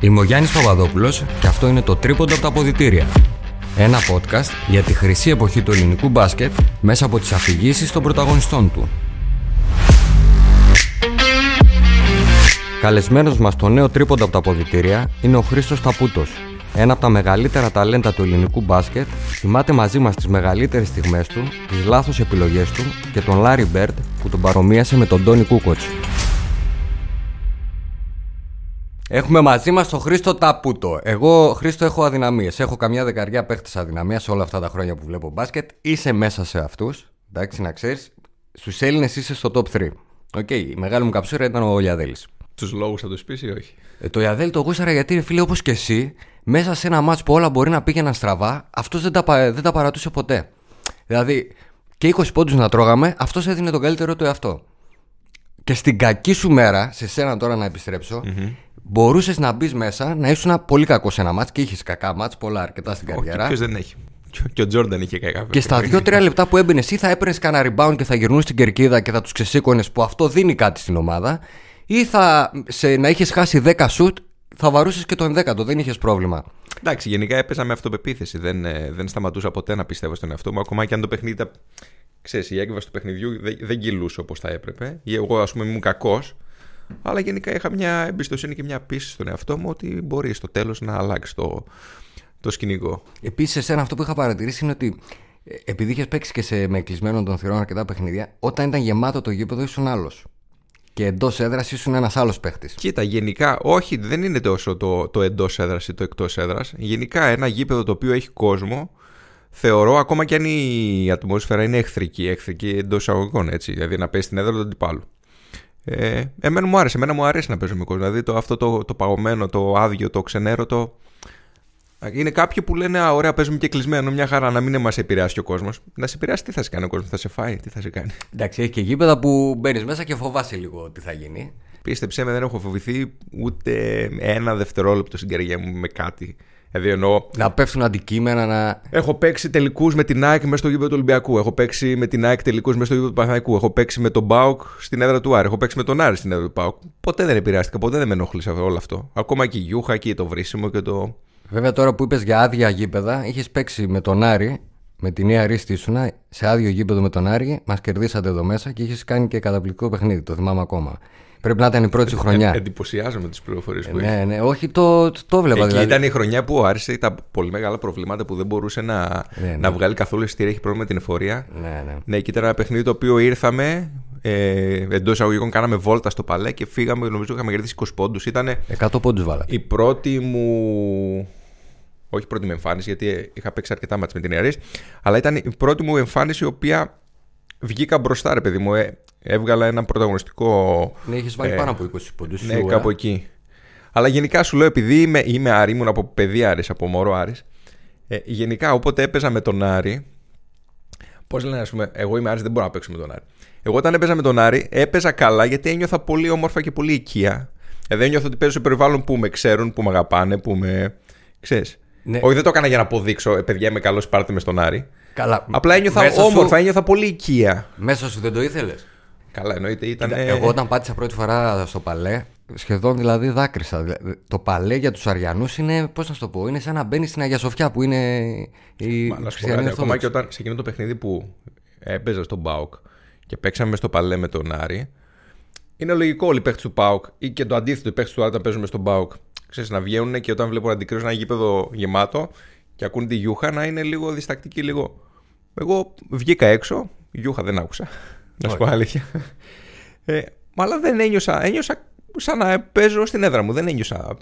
Είμαι ο Γιάννης Παπαδόπουλος και αυτό είναι το τρίποντο από τα αποδυτήρια. Ένα podcast για τη χρυσή εποχή του ελληνικού μπάσκετ μέσα από τις αφηγήσεις των πρωταγωνιστών του. Καλεσμένος μας στο νέο τρίποντο από τα αποδυτήρια είναι ο Χρήστος Ταπούτος. Ένα από τα μεγαλύτερα ταλέντα του ελληνικού μπάσκετ, θυμάται μαζί μας τις μεγαλύτερες στιγμές του, τις λάθος επιλογές του και τον Λάρι Μπερντ που τον παρομοίασε με τον Τόνι Κούκοτς. Έχουμε μαζί μας τον Χρήστο Ταπούτο. Εγώ, Χρήστο, έχω αδυναμίες. Έχω καμιά δεκαριά παίχτες αδυναμίας σε όλα αυτά τα χρόνια που βλέπω μπάσκετ. Είσαι μέσα σε αυτούς. Εντάξει, να ξέρεις. Στους Έλληνες είσαι στο top 3. OK, okay, η μεγάλη μου καψούρα ήταν ο Λιαδέλης. Τους λόγους θα τους πεις ή όχι; Ε, το Λιαδέλη το γούσταρα γιατί, φίλε, όπως και εσύ, μέσα σε ένα μάτσο που όλα μπορεί να πήγαιναν στραβά, αυτός δεν, τα, δεν τα παρατούσε ποτέ. Δηλαδή, και 20 πόντους να τρώγαμε, αυτός έδινε τον καλύτερο του εαυτό. Και στην κακή σου μέρα, σε σένα τώρα να επιστρεψω mm-hmm. μπορούσες να μπεις μέσα, να ήσουν πολύ κακός σε ένα μάτς και είχες κακά μάτς, πολλά αρκετά στην καριέρα. Ποιος δεν έχει. Και ο Τζόρνταν είχε κακά. Και στα 2-3 λεπτά που έμπαινε, ή θα έπαιρνες κανένα rebound και θα γυρνούσες στην κερκίδα και θα τους ξεσήκωνες που αυτό δίνει κάτι στην ομάδα, ή θα σε, να είχες χάσει 10 σουτ, θα βαρούσες και τον 10ο, δεν είχες πρόβλημα; Εντάξει, γενικά έπαιζα με αυτοπεποίθηση. Δεν, ε, δεν σταματούσα ποτέ να πιστεύω στον εαυτό μου, ακόμα και αν το παιχνίδι ξέρεις, η έκβαση του παιχνιδιού δεν, δεν κυλούσε όπως θα έπρεπε. Ή εγώ, ας πούμε, ήμουν κακός. Αλλά γενικά είχα μια εμπιστοσύνη και μια πίστη στον εαυτό μου ότι μπορεί στο τέλος να αλλάξει το, το σκηνικό. Επίσης, εσένα αυτό που είχα παρατηρήσει είναι ότι ε, επειδή είχες παίξει και σε, με κλεισμένο των θυρών αρκετά παιχνίδια, όταν ήταν γεμάτο το γήπεδο ήσουν άλλος. Και εντός έδρας ήσουν ένας άλλος παίχτης. Κοίτα, γενικά, όχι, δεν είναι τόσο το, το εντός έδρας ή το εκτός έδρας. Γενικά, ένα γήπεδο το οποίο έχει κόσμο θεωρώ ακόμα και αν η ατμόσφαιρα είναι εχθρική, εχθρική εντός εισαγωγικών, έτσι, δηλαδή να παίζει την έδρα του αντιπάλου. Ε, εμένα μου άρεσε, εμένα μου αρέσει να παίζω με κόσμο. Δηλαδή το, αυτό το, το παγωμένο, το άδειο, το ξενέρωτο. Είναι κάποιοι που λένε Α, ωραία, παίζουμε και κλεισμένο, μια χαρά να μην μας επηρεάσει ο κόσμος. Να σε επηρεάσει, τι θα σε κάνει ο κόσμος, θα σε φάει, τι θα σε κάνει. Εντάξει, έχει και γήπεδα που μπαίνεις μέσα και φοβάσαι λίγο τι θα γίνει. Πίστεψέ με, δεν έχω φοβηθεί ούτε ένα δευτερόλεπτο στην καρδιά μου με κάτι. Δηλαδή εννοώ... Να πέφτουν αντικείμενα, να. Έχω παίξει τελικούς με την ΑΕΚ μέσα στο γήπεδο του Ολυμπιακού. Έχω παίξει με την ΑΕΚ τελικούς μέσα στο γήπεδο του Παναθαϊκού. Έχω παίξει με τον Μπάουκ στην έδρα του Άρη. Έχω παίξει με τον Άρη στην έδρα του Μπάουκ. Ποτέ δεν επηρεάστηκα, ποτέ δεν με ενόχλησε όλο αυτό. Ακόμα και η Γιούχα και το βρίσιμο και το. Βέβαια τώρα που είπες για άδεια γήπεδα, είχες παίξει με τον Άρη, με την Νέα Ρίστη Ήσουνα, σε άδειο γήπεδο με τον Άρη, μας κερδίσατε εδώ μέσα και είχες κάνει και καταπληκτικό παιχνίδι, το θυμάμαι ακόμα. Πρέπει να ήταν η πρώτη χρονιά. Εντυπωσιάζομαι τις πληροφορίες που Ναι, ναι, όχι, το, το βλέπα. Εκεί δηλαδή. ήταν η χρονιά που άρχισε τα πολύ μεγάλα προβλήματα που δεν μπορούσε να, ναι, ναι. να βγάλει καθόλου εισιτήρια. Έχει πρόβλημα με την εφορία. Ναι, ναι. Ναι, και ήταν ένα παιχνίδι το οποίο ήρθαμε. Ε, Εντός εισαγωγικών κάναμε βόλτα στο παλέ και φύγαμε. Νομίζω είχαμε κερδίσει 20 πόντους. Ήταν 100 πόντους βάλα. Η πρώτη μου. Όχι πρώτη μου εμφάνιση, γιατί είχα παίξει αρκετά μάτς με την Ιαρής, αλλά ήταν η πρώτη μου εμφάνιση η οποία βγήκα μπροστά, ρε παιδί μου. Ε, έβγαλα ένα πρωταγωνιστικό. Ναι, είχε βάλει ε, πάνω από 20 πόντους. Ναι, κάπου εκεί. Αλλά γενικά σου λέω, επειδή είμαι, είμαι Άρη, ήμουν από παιδί Άρης, από μωρό Άρης. Ε, γενικά, όποτε έπαιζα με τον Άρη. Πώς λένε, ας πούμε, εγώ είμαι Άρης, δεν μπορώ να παίξω με τον Άρη. Εγώ όταν έπαιζα με τον Άρη, έπαιζα καλά γιατί ένιωθα πολύ όμορφα και πολύ οικία. Δηλαδή ένιωθα ότι παίζω σε περιβάλλον που με ξέρουν, που με αγαπάνε, που με. ξέρεις. Ναι. Όχι, δεν το έκανα για να αποδείξω, ε, παιδιά, είμαι καλός, πάρτε με στον Άρη. Καλά. Απλά ένιωθα Μέσα όμορφα, σου- ένιωθα πολύ οικία. Μέσα σου δεν το ήθελες; Καλά, εννοείται, ήταν. Εγώ όταν πάτησα πρώτη φορά στο παλέ, σχεδόν δηλαδή δάκρυσα. Δηλαδή, Το παλέ για τους Αριανούς είναι, πώς να σου το πω, είναι σαν να μπαίνει στην Αγία Σοφιά που είναι η Μα, να σου πω χριστιανή κάτι, ακόμα Ορθόδοξη. και όταν σε εκείνο το παιχνίδι που έπαιζα στον Μπάουκ και παίξαμε στο παλέ με τον Άρη, είναι λογικό όλοι οι παίχτε του Πάουκ ή και το αντίθετο οι παίχτε του Άρη όταν παίζουν στον Πάουκ. Ξέρεις, να βγαίνουν και όταν βλέπουν αντικρίνουν ένα γήπεδο γεμάτο και ακούν τη γιούχα να είναι λίγο διστακτική, λίγο. Εγώ βγήκα έξω, γιούχα δεν άκουσα. Να σου πω Όχι. αλήθεια. Ε, αλλά δεν ένιωσα, ένιωσα σαν να παίζω στην έδρα μου. Δεν ένιωσα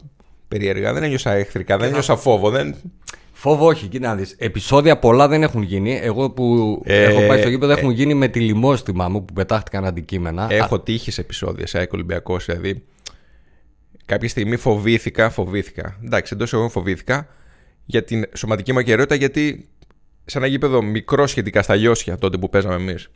περίεργα, δεν ένιωσα εχθρικά, δεν ένιωσα φόβο. Δεν... Φόβο όχι, κοίτα να δεις. Επισόδια πολλά δεν έχουν γίνει. Εγώ που Ε, έχω πάει στο γήπεδο έχουν γίνει με τη λιμόστιμα μου που πετάχτηκαν αντικείμενα. Έχω τύχεις σε επεισόδια σε ΑΕΚ Ολυμπιακός, δηλαδή. Κάποια στιγμή φοβήθηκα, φοβήθηκα. Εντάξει, εντός εγώ φοβήθηκα για την σωματική μου ακαιρεότητα, γιατί σε ένα γήπεδο μικρό σχετικά στα λιώσια τότε που παίζαμε εμείς,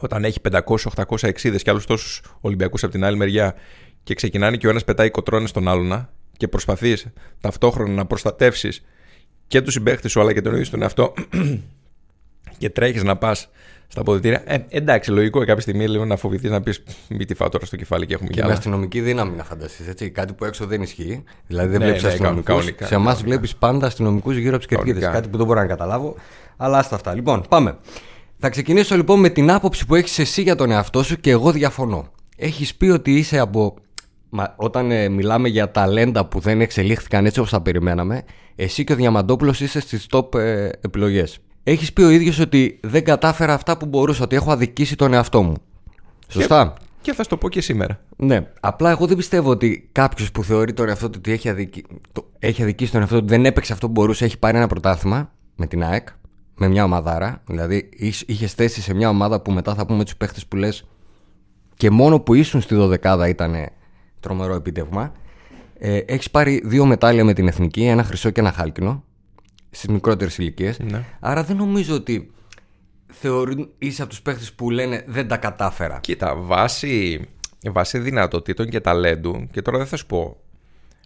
όταν έχει 500-800 εξίδε και άλλους τόσους Ολυμπιακούς από την άλλη μεριά και ξεκινάνε και ο ένας πετάει κοτρώνες στον άλλον και προσπαθείς ταυτόχρονα να προστατεύσεις και τους συμπαίχτες σου αλλά και τον ίδιο τον εαυτό και τρέχεις να πας στα αποδητήρια. Ε, εντάξει, λογικό κάποια στιγμή λίγο να φοβηθείς να πεις Μη τη φάω τώρα στο κεφάλι και έχουμε Και κι με άλλα. αστυνομική δύναμη να φανταστείς. Έτσι. Κάτι που έξω δεν ισχύει. Δηλαδή δεν Ναι, βλέπεις ναι, αστυνομικούς. κανονικά, Σε εμάς κανονικά. βλέπεις πάντα αστυνομικούς γύρω από τις κερκίδες. Κανονικά. Κάτι που δεν μπορώ να καταλάβω. Αλλά άστα αυτά. Λοιπόν, πάμε. Θα ξεκινήσω λοιπόν με την άποψη που έχεις εσύ για τον εαυτό σου και εγώ διαφωνώ. Έχεις πει ότι είσαι από. Μα, όταν ε, μιλάμε για ταλέντα που δεν εξελίχθηκαν έτσι όπως τα περιμέναμε, εσύ και ο Διαμαντόπουλος είσαι στις top ε, επιλογές. Έχεις πει ο ίδιος ότι δεν κατάφερα αυτά που μπορούσα, ότι έχω αδικήσει τον εαυτό μου. Σωστά; Και θα σου το πω και σήμερα. Ναι. Απλά εγώ δεν πιστεύω ότι κάποιος που θεωρεί τον εαυτό του ότι έχει, αδικη... το... έχει αδικήσει τον εαυτό του, δεν έπαιξε αυτό που μπορούσε, έχει πάρει ένα πρωτάθλημα με την ΑΕΚ, με μια ομαδάρα. Δηλαδή είχες θέση σε μια ομάδα που μετά θα πούμε τους παίχτες που λες και μόνο που ήσουν στη δωδεκάδα ήταν τρομερό επίτευγμα. Ε, έχεις πάρει δύο μετάλλια με την εθνική, ένα χρυσό και ένα χάλκινο, στις μικρότερες ηλικίες. Ναι. Άρα δεν νομίζω ότι θεωρούν είσαι από τους παίχτες που λένε δεν τα κατάφερα. Κοίτα, βάσει, βάσει δυνατοτήτων και ταλέντου, και τώρα δεν θα σου πω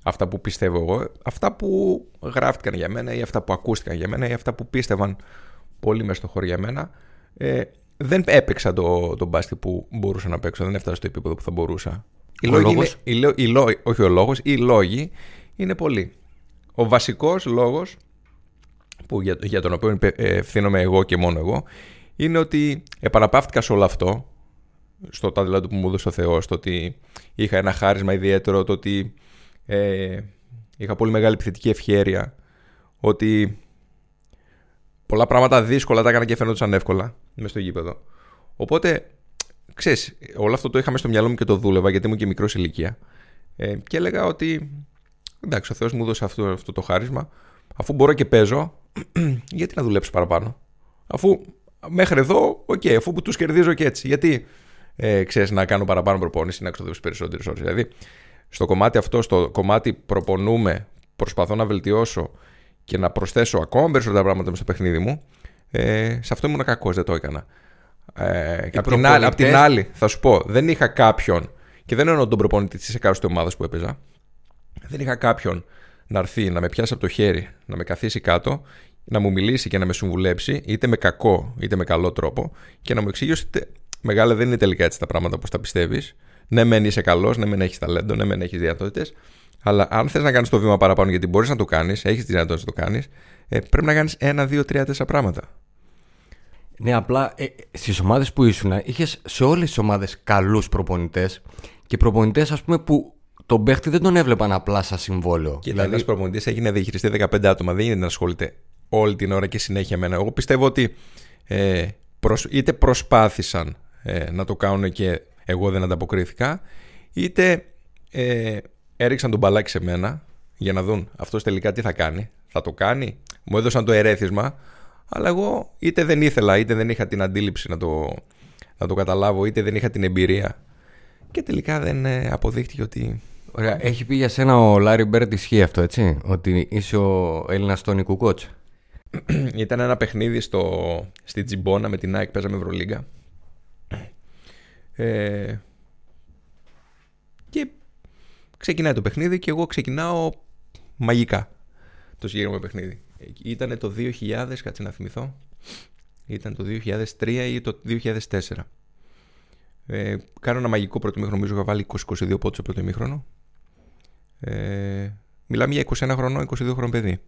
αυτά που πιστεύω εγώ, αυτά που γράφτηκαν για μένα ή αυτά που ακούστηκαν για μένα ή αυτά που πίστευαν πολύ μέσα στο χώρο για μένα, ε, δεν έπαιξα το, το μπάσκετ που μπορούσα να παίξω, δεν έφτασα στο επίπεδο που θα μπορούσα. Οι Ο λόγοι λόγος; είναι- οι λό- οι λό- όχι ο λόγος, οι λόγοι είναι πολλοί. Ο βασικός λόγος που για, για τον οποίο ε, ευθύνομαι εγώ και μόνο εγώ, είναι ότι επαναπαύτηκα σε όλο αυτό, στο τάδελα που μου έδωσε ο Θεός, το ότι είχα ένα χάρισμα ιδιαίτερο, το ότι ε, είχα πολύ μεγάλη επιθετική ευχέρεια, ότι πολλά πράγματα δύσκολα τα έκανα και φαίνονταν εύκολα μες στο γήπεδο. Οπότε, ξέρεις, όλο αυτό το είχα μες στο μυαλό μου και το δούλευα γιατί ήμουν και μικρός ηλικία. Ε, και έλεγα ότι εντάξει, ο Θεός μου έδωσε αυτό, αυτό το χάρισμα. Αφού μπορώ και παίζω, γιατί να δουλέψω παραπάνω; Αφού μέχρι εδώ, οκ, αφού που τους κερδίζω και έτσι. Γιατί ε, ξέρεις να κάνω παραπάνω προπόνηση, να ξοδέψω περισσότερες ώρες. Δηλαδή, στο κομμάτι αυτό, στο κομμάτι προπονούμαι, προσπαθώ να βελτιώσω και να προσθέσω ακόμα περισσότερα πράγματα μες στο παιχνίδι μου, ε, σε αυτό ήμουν κακός, δεν το έκανα. Ε, και απ' την, άλλη, απ' την προπονητές- άλλη, θα σου πω, δεν είχα κάποιον, και δεν εννοώ τον προπονητή της εκάστοτε ομάδας που έπαιζα, δεν είχα κάποιον να έρθει, να με πιάσει από το χέρι, να με καθίσει κάτω, να μου μιλήσει και να με συμβουλέψει, είτε με κακό είτε με καλό τρόπο, και να μου εξηγήσει ότι μεγάλα δεν είναι τελικά έτσι τα πράγματα όπως τα πιστεύεις. Ναι, μεν είσαι καλός, ναι, μεν έχεις ταλέντο, ναι, μεν έχεις δυνατότητες, αλλά αν θες να κάνεις το βήμα παραπάνω, γιατί μπορείς να το κάνεις, έχεις τη δυνατότητα να το κάνεις, ε, πρέπει να κάνεις ένα, δύο, τρία, τέσσερα πράγματα. Ναι, απλά ε, στις ομάδες που ήσουν, είχες σε όλες τις ομάδες καλούς προπονητές και προπονητές, ας πούμε, που τον παίχτη δεν τον έβλεπαν απλά σαν συμβόλαιο. Κοίτα, δηλαδή... ένας προπονητής έγινε διαχειριστή 15 άτομα. Δεν γίνεται να ασχολείται όλη την ώρα και συνέχεια με ένα. Εγώ πιστεύω ότι ε, προσ... είτε προσπάθησαν ε, να το κάνουν και εγώ δεν ανταποκρίθηκα, είτε ε, έριξαν τον μπαλάκι σε μένα για να δουν αυτός τελικά τι θα κάνει. Θα το κάνει. Μου έδωσαν το ερέθισμα, αλλά εγώ είτε δεν ήθελα, είτε δεν είχα την αντίληψη να το, να το καταλάβω, είτε δεν είχα την εμπειρία. Και τελικά δεν ε, αποδείχτηκε ότι Ωραία. Έχει πει για σένα ο Λάρι Μπέρντ ισχύει αυτό, έτσι; Ότι είσαι ο Έλληνας Τόνι Κουκότ. Ήταν ένα παιχνίδι στο, στη Τζιμπόνα με την ΑΕΚ, παίζαμε Ευρωλίγκα. Ε, και ξεκινάει το παιχνίδι και εγώ ξεκινάω μαγικά το συγκεκριμένο παιχνίδι. Ήταν το 2000, κάτσε να θυμηθώ. Ήταν το 2003 ή το 2004. Ε, κάνω ένα μαγικό πρώτο μήχρονο, νομίζω είχα βάλει 20-22 πόντους στο πρώτο μήχρονο. Ε, μιλάμε για 21 χρονών, 22 χρονών παιδί.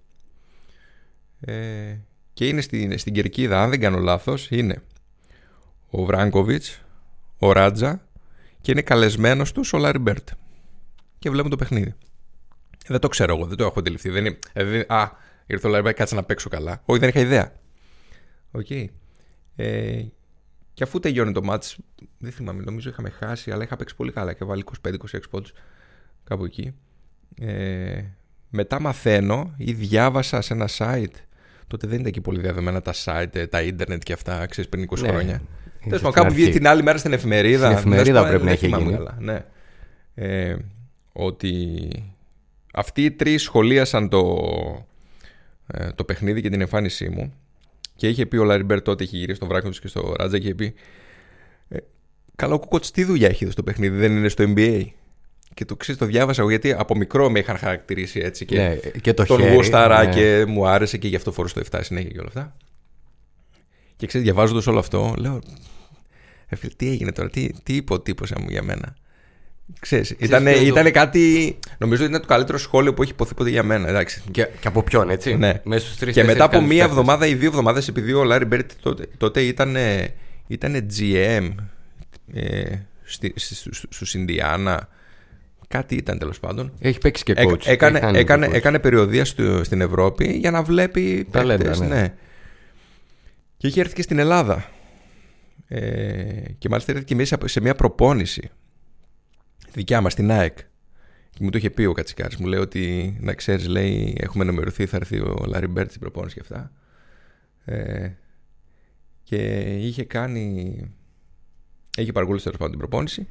Ε, και είναι στην, στην κερκίδα, αν δεν κάνω λάθος, είναι ο Βράγκοβιτς, ο Ράτζα και είναι καλεσμένος τους ο Λάρι Μπερντ. Και βλέπουμε το παιχνίδι. Ε, δεν το ξέρω εγώ, δεν το έχω αντιληφθεί. Δεν είναι, ε, δεν- α, ήρθε ο Λάρι Μπερντ, κάτσε να παίξω καλά. Όχι, δεν είχα ιδέα. Οκ. Ε, και αφού τελειώνει το ματς, δεν θυμάμαι, νομίζω είχαμε χάσει, αλλά είχα παίξει πολύ καλά και βάλει 25-26 πόντους κάπου εκεί. Ε, μετά μαθαίνω ή διάβασα σε ένα site. Τότε δεν ήταν και πολύ διαδεμένα τα site, ε, τα ίντερνετ και αυτά, ξέρεις, πριν 20 Ναι. χρόνια. Είναι Τέλος στην πάντων, κάπου αρχή. βγήκε την άλλη μέρα στην εφημερίδα. Στην εφημερίδα Δεν σου πω, πρέπει να δεν έχει θυμάμαι γίνει. καλά, Ναι. Ε, ότι αυτοί οι τρεις σχολίασαν το, ε, το παιχνίδι και την εμφάνισή μου και είχε πει ο Λαριμπέρ τότε, είχε γυρίσει στο βράκο τους και στο Ράτζα και είχε πει ε, Καλά, ο Κούκοτς τι δουλειά έχει εδώ στο παιχνίδι, δεν είναι στο NBA. Και το ξέρεις, το διάβασα εγώ γιατί από μικρό με είχαν χαρακτηρίσει έτσι και Ναι, και το τον χέρι, γούσταρα ναι. και μου άρεσε και γι' αυτό φορούσε το 7 συνέχεια και όλα αυτά. Και ξέρεις, διαβάζοντας όλο αυτό, λέω. Ε, φίλε, τι έγινε τώρα, τι, τι είπε ο τύπος μου για μένα. Ξέρεις, ήταν, ποιο το- ήταν κάτι. Νομίζω ότι είναι το καλύτερο σχόλιο που έχει ειπωθεί ποτέ για μένα. Εντάξει. Και, και από ποιον, έτσι; Ναι. Μέσα στους τρεις, Και μετά τέσσερις από καλούς μία παίκτες. εβδομάδα ή δύο εβδομάδες, επειδή ο Λάρι Μπερντ τότε, τότε ήταν, ήταν GM ε, στη, στη, στους- στους Ιντιάνα. Κάτι ήταν τέλος πάντων. Έχει παίξει και Έκα- coach. έκανε, Έχει κάνει έκανε, και coach. έκανε περιοδία στο- στην Ευρώπη για να βλέπει ταλέντα, παίκτες, ναι. Και είχε έρθει και στην Ελλάδα. Ε, και μάλιστα ήρθε και μέσα σε μια προπόνηση δικιά μας στην ΑΕΚ. Και μου το είχε πει ο Κατσικάρης. Μου λέει ότι να ξέρεις λέει έχουμε ενημερωθεί θα έρθει ο Λάρι Μπερντ στην προπόνηση και αυτά. Ε, και είχε κάνει... Είχε παρακολουθήσει τέλος πάντων την προπόνηση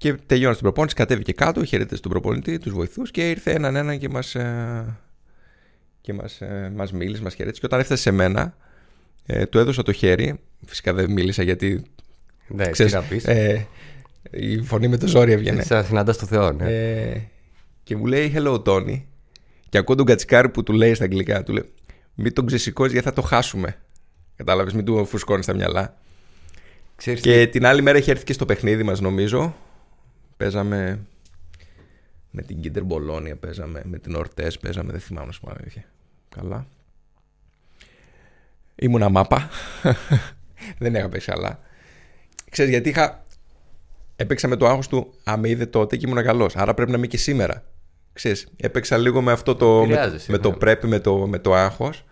και τελειώνει την προπόνηση, κατέβηκε κάτω, χαιρέτησε στον προπονητή, τους βοηθούς και ήρθε έναν έναν και μας, ε, και μας, ε, μας μίλησε, μας χαιρέτησε. Και όταν έφτασε σε μένα, ε, του έδωσα το χέρι. Φυσικά δεν μίλησα γιατί Ναι, τι ξέρεις, να πεις. ε, η φωνή με το ζόρι έβγαινε. Σαν να συναντάς το Θεό, ναι. Ε, και μου λέει Hello Tony. Και ακούω τον κατσικάρι που του λέει στα αγγλικά. Του λέει Μην τον ξεσηκώσεις γιατί θα το χάσουμε. Κατάλαβες, μην του φουσκώνεις τα μυαλά. Ξέρεις Και την άλλη μέρα είχε έρθει και στο παιχνίδι μας, νομίζω. Παίζαμε με την Κίντερ Μπολόνια, παίζαμε με την Ορτές, παίζαμε. Δεν θυμάμαι να σου πω αλήθεια. Καλά. Ήμουνα μάπα. δεν είχα παίξει καλά. Ξέρεις γιατί είχα. Έπαιξα με το άγχος του. Αν με είδε τότε και ήμουν καλός. Άρα πρέπει να είμαι και σήμερα. Ξέρεις, έπαιξα λίγο με αυτό το. Με, Επηρεάζεσαι, με το ναι. πρέπει, με το, με το άγχος.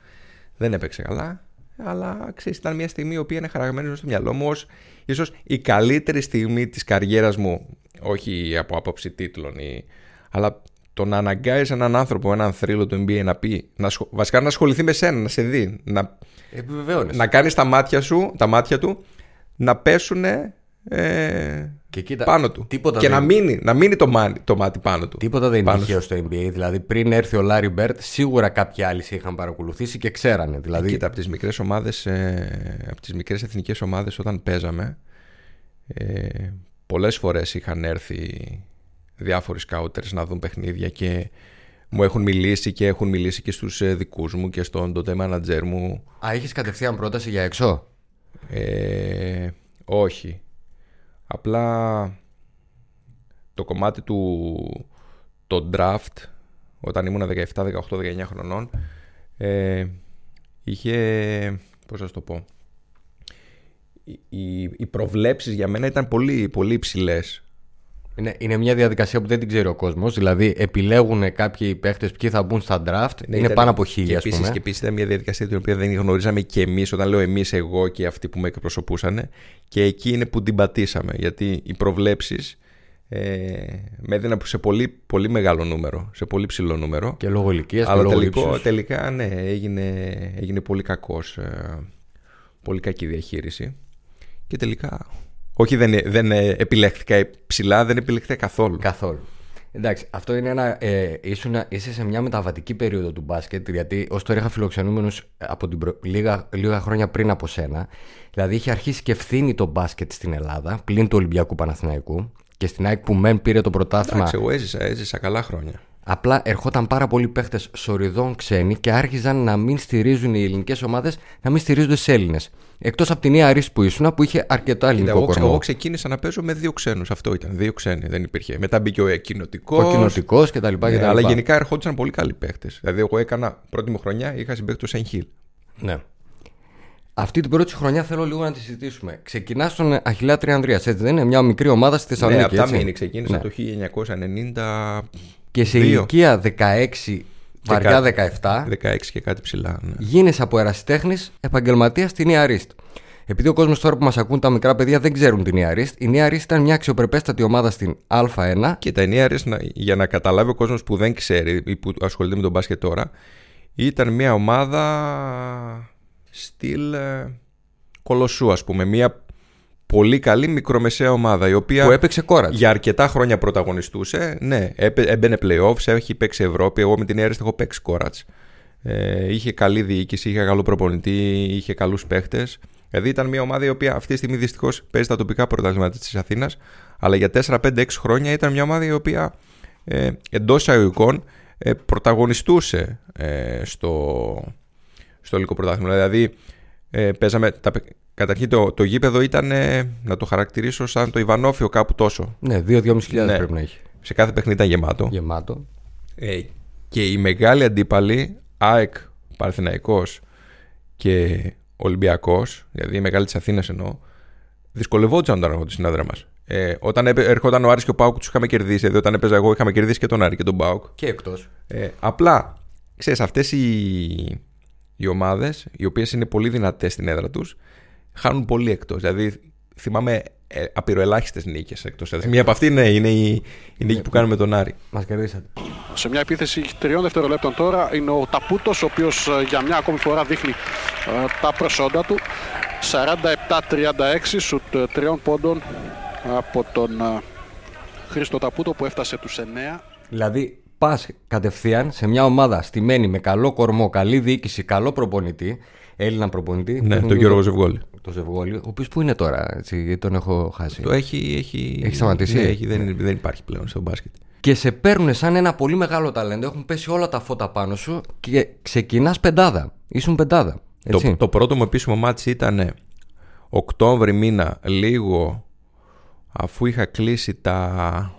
Δεν έπαιξε καλά. Αλλά ξέρεις, ήταν μια στιγμή η οποία είναι χαραγμένη στο μυαλό μου ως ίσως η καλύτερη στιγμή της καριέρας μου. Όχι από άποψη τίτλων, ή... αλλά το να αναγκάζεις έναν άνθρωπο, έναν θρύλο του NBA να πει, να ασχο... βασικά να ασχοληθεί με σένα, να σε δει, να, Επιβεβαιώνεις. να κάνεις τα μάτια, σου, τα μάτια του να πέσουν ε, Και κοίτα, πάνω του. τίποτα και δεν- να μείνει, να μείνει το, μάνι- το μάτι πάνω του. Τίποτα δεν είναι Πάνω τυχαίο στο NBA. Δηλαδή, πριν έρθει ο Λάρι Μπερντ, σίγουρα κάποιοι άλλοι σε είχαν παρακολουθήσει και ξέρανε. Δηλαδή, Κοίτα, από τις μικρές ομάδες, ε, από τις μικρές εθνικές ομάδες όταν παίζαμε, ε, πολλές φορές είχαν έρθει διάφοροι σκάουτερς να δουν παιχνίδια και μου έχουν μιλήσει και έχουν μιλήσει και στους ε, δικούς μου και στον τότε manager μου. Α, είχες κατευθείαν πρόταση για έξω; Ε, όχι. Απλά το κομμάτι του το draft όταν ήμουν 17, 18, 19 χρονών ε, είχε πώς να σου το πω οι, οι, οι προβλέψεις για μένα ήταν πολύ, πολύ υψηλές Είναι, είναι μια διαδικασία που δεν την ξέρει ο κόσμος. Δηλαδή, επιλέγουν κάποιοι παίχτες ποιοι θα μπουν στα draft. είναι Ναι, Ήταν- πάνω από και χίλια, ας επίσης, πούμε. Και επίσης ήταν μια διαδικασία την οποία δεν γνωρίζαμε και εμείς, όταν λέω εμείς, εγώ και αυτοί που με εκπροσωπούσαν. Και εκεί είναι που την πατήσαμε. Γιατί οι προβλέψεις ε, με έδιναν σε πολύ, πολύ μεγάλο νούμερο, σε πολύ ψηλό νούμερο. Και λόγω ηλικίας και Αλλά λόγω τελικό, ύψους. τελικά ναι, έγινε, έγινε πολύ κακός, ε, πολύ κακή διαχείριση. Και τελικά, όχι δεν, δεν ε, επιλέχθηκα ψηλά, δεν επιλέχθηκα καθόλου. Καθόλου. Εντάξει, αυτό είναι ένα. Ε, ήσουν, είσαι σε μια μεταβατική περίοδο του μπάσκετ, γιατί ως τώρα είχα φιλοξενούμενους από την προ- λίγα, λίγα χρόνια πριν από σένα. Δηλαδή είχε αρχίσει και ευθύνη το μπάσκετ στην Ελλάδα, πλην του Ολυμπιακού Παναθηναϊκού. Και στην ΑΕΚ που μεν πήρε το πρωτάθλημα, Εντάξει, εγώ έζησα, έζησα καλά χρόνια. Απλά ερχόταν πάρα πολλοί παίχτες σοριδών ξένοι και άρχιζαν να μην στηρίζουν οι ελληνικές ομάδες, να μην στηρίζονται σε Έλληνες. Εκτός από την Νέα Αρίστη που ήσουν, που είχε αρκετό Κοίτα, ελληνικό εγώ, ξε- κορμό. εγώ ξεκίνησα να παίζω με δύο ξένους. Αυτό ήταν. Δύο ξένοι. Δεν υπήρχε. Μετά μπήκε ο κοινοτικός. Ο κοινοτικός κτλ. Ναι, αλλά γενικά ερχόντουσαν πολύ καλοί παίχτες. Δηλαδή, εγώ έκανα πρώτη μου χρονιά, είχα συμπαίχτη το Σεν Χιλ. Ναι. Αυτή την πρώτη σου χρονιά θέλω λίγο να τη συζητήσουμε. Ξεκινάς στον Αχιλέα Τριανδρίας, έτσι δεν είναι; Μια μικρή ομάδα στη Ναι, Θεσσαλονίκη. από τα έτσι; μήνυ ξεκίνησα Ναι. το 1990. Και σε δύο. ηλικία 16, βαριά 17, 16 και κάτι ψηλά. Ναι. γίνεσαι από ερασιτέχνης επαγγελματίας στη Νέα Ρίστ. Επειδή ο κόσμος τώρα που μας ακούν τα μικρά παιδιά δεν ξέρουν την Νέα Ρίστ, η Νέα Ρίστ ήταν μια αξιοπρεπέστατη ομάδα στην Α1 Και τα εννέα ρες, να- για να καταλάβει ο κόσμος που δεν ξέρει ή που ασχολείται με τον μπάσκετ τώρα, ήταν μια ομάδα στυλ ε, κολοσσού, ας πούμε. Μια πολύ καλή μικρομεσαία ομάδα η οποία που έπαιξε κόρας. για αρκετά χρόνια πρωταγωνιστούσε. Ναι, έπαι- έμπαινε playoffs, έχει παίξει Ευρώπη. Εγώ με την Airest έχω παίξει κόρατς. Ε, είχε καλή διοίκηση, είχε καλό προπονητή, είχε καλούς παίχτες. Δηλαδή ήταν μια ομάδα η οποία αυτή τη στιγμή δυστυχώς παίζει τα τοπικά πρωταθλήματα της Αθήνας, αλλά για 4-5-6 χρόνια ήταν μια ομάδα η οποία ε, εντός εισαγωγικών ε, πρωταγωνιστούσε ε, στο, στο ελληνικό πρωτάθλημα. Δηλαδή Ε, παίζαμε, τα, καταρχήν το, το γήπεδο ήταν, ε, να το χαρακτηρίσω σαν το Ιβανόφιο κάπου τόσο. Ναι, 2-2.500 Ναι. πρέπει να έχει. Σε κάθε παιχνίδι ήταν γεμάτο. Γεμάτο. Ε, και οι μεγάλοι αντίπαλοι, ΑΕΚ, Παρθεναϊκός και Ολυμπιακός, δηλαδή οι μεγάλοι της Αθήνας εννοώ, δυσκολευόντουσαν όταν έρχονταν στην έδρα μας. Ε, όταν έπαι- έρχονταν ο Άρης και ο Πάουκ τους είχαμε κερδίσει, δηλαδή όταν έπαιζα εγώ είχαμε κερδίσει και τον Άρη και τον Πάουκ. Και εκτός. Ε, απλά, ξέρεις, αυτές οι, οι ομάδες, οι οποίες είναι πολύ δυνατές στην έδρα τους, χάνουν πολύ εκτός. Δηλαδή, θυμάμαι ε, απειροελάχιστες νίκες εκτός έδρας. Μία από αυτή ναι, είναι η, η νίκη που κάνουμε τον Άρη. Μας κερδίσατε. Σε μια επίθεση τριών δευτερολέπτων τώρα είναι ο Ταπούτος ο οποίος ε, για μια ακόμη φορά δείχνει ε, τα προσόντα του 47-36 σουτ ε, τριών πόντων από τον ε, Χρήστο Ταπούτο που έφτασε τους 9 Δηλαδή, πας κατευθείαν σε μια ομάδα στημένη με καλό κορμό, καλή διοίκηση, καλό προπονητή, Έλληνα προπονητή. Ναι, τον τον Γιώργο Ζευγόλη. Το Ζευγόλη, ο οποίος που είναι τώρα, έτσι, γιατί τον έχω χάσει. Το έχει, έχει, Έχει σταματήσει; Ναι, έχει, δεν, δεν υπάρχει πλέον στο μπάσκετ. Και σε παίρνουν σαν ένα πολύ μεγάλο ταλέντο, έχουν πέσει όλα τα φώτα πάνω σου και ξεκινάς πεντάδα. Ήσουν πεντάδα. Έτσι. Το, το πρώτο μου επίσημο μάτς ήταν Οκτώβρη μήνα, λίγο αφού είχα κλείσει τα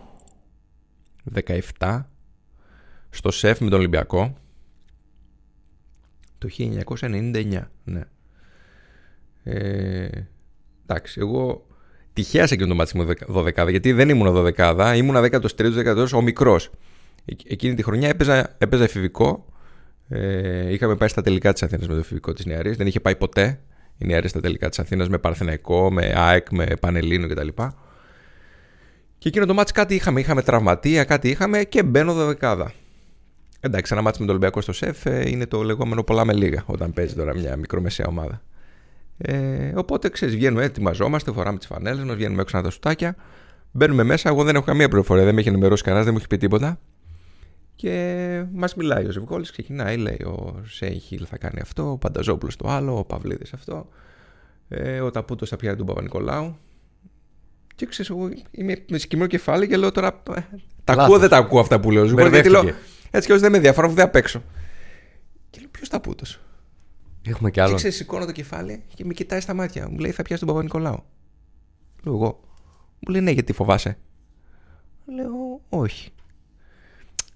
17 στο ΣΕΦ με τον Ολυμπιακό το 1999, ναι. Ε, εντάξει, εγώ τυχαία σε εκείνο το μάτι μου 12, γιατί δεν ήμουν 12, ήμουν 13ο-14ο, ο μικρός. Εκ- Εκείνη τη χρονιά έπαιζα, έπαιζα εφηβικό. Ε, είχαμε πάει στα τελικά της Αθήνας με το εφηβικό της Νεαρής. Δεν είχε πάει ποτέ η Νεαρή στα τελικά της Αθήνας με Παρθεναϊκό, με ΑΕΚ, με Πανελίνο κτλ. Και εκείνο το μάτς κάτι είχαμε. Είχαμε τραυματία, κάτι είχαμε και μπαίνω δωδεκάδα. Εντάξει, ένα μάτς με τον Ολυμπιακό στο ΣΕΦ ε, είναι το λεγόμενο πολλά με λίγα όταν παίζει τώρα μια μικρομεσαία ομάδα. Ε, οπότε ξέρεις, βγαίνουμε, ετοιμαζόμαστε, φοράμε τις φανέλες μας, βγαίνουμε έξω να τα σουτάκια. Μπαίνουμε μέσα. Εγώ δεν έχω καμία πληροφορία, δεν με έχει ενημερώσει κανένας, δεν μου έχει πει τίποτα. Και μας μιλάει ο Ζευγόλη, ξεκινάει, λέει: Ο Σέιχιλ θα κάνει αυτό, ο Πανταζόπουλος το άλλο, ο Παυλίδης αυτό. Ε, ο Ταπούτος θα πιάνει τον Παπα-Νικολάου. Και ξέρεις, εγώ είμαι με σκυμμένο κεφάλι και λέω τώρα. ε, Τα Λάθος. ακούω, δεν τα ακούω αυτά που λέω. ο Ζευγόλης, Γιατί λέω, Μπερδεύτηκε. Έτσι κι αλλιώς δεν με ενδιαφέρον, αφού δεν απ' έξω. Και λέω: Ποιος Ταπούτο. Έχουμε κι Και άλλο. ξέρεις, σηκώνω το κεφάλι και με κοιτάει στα μάτια. Μου λέει: Θα πιάσει τον Παπα-Νικολάου. Λέω εγώ. Μου λέει: Ναι, γιατί φοβάσαι. Λέω: Όχι.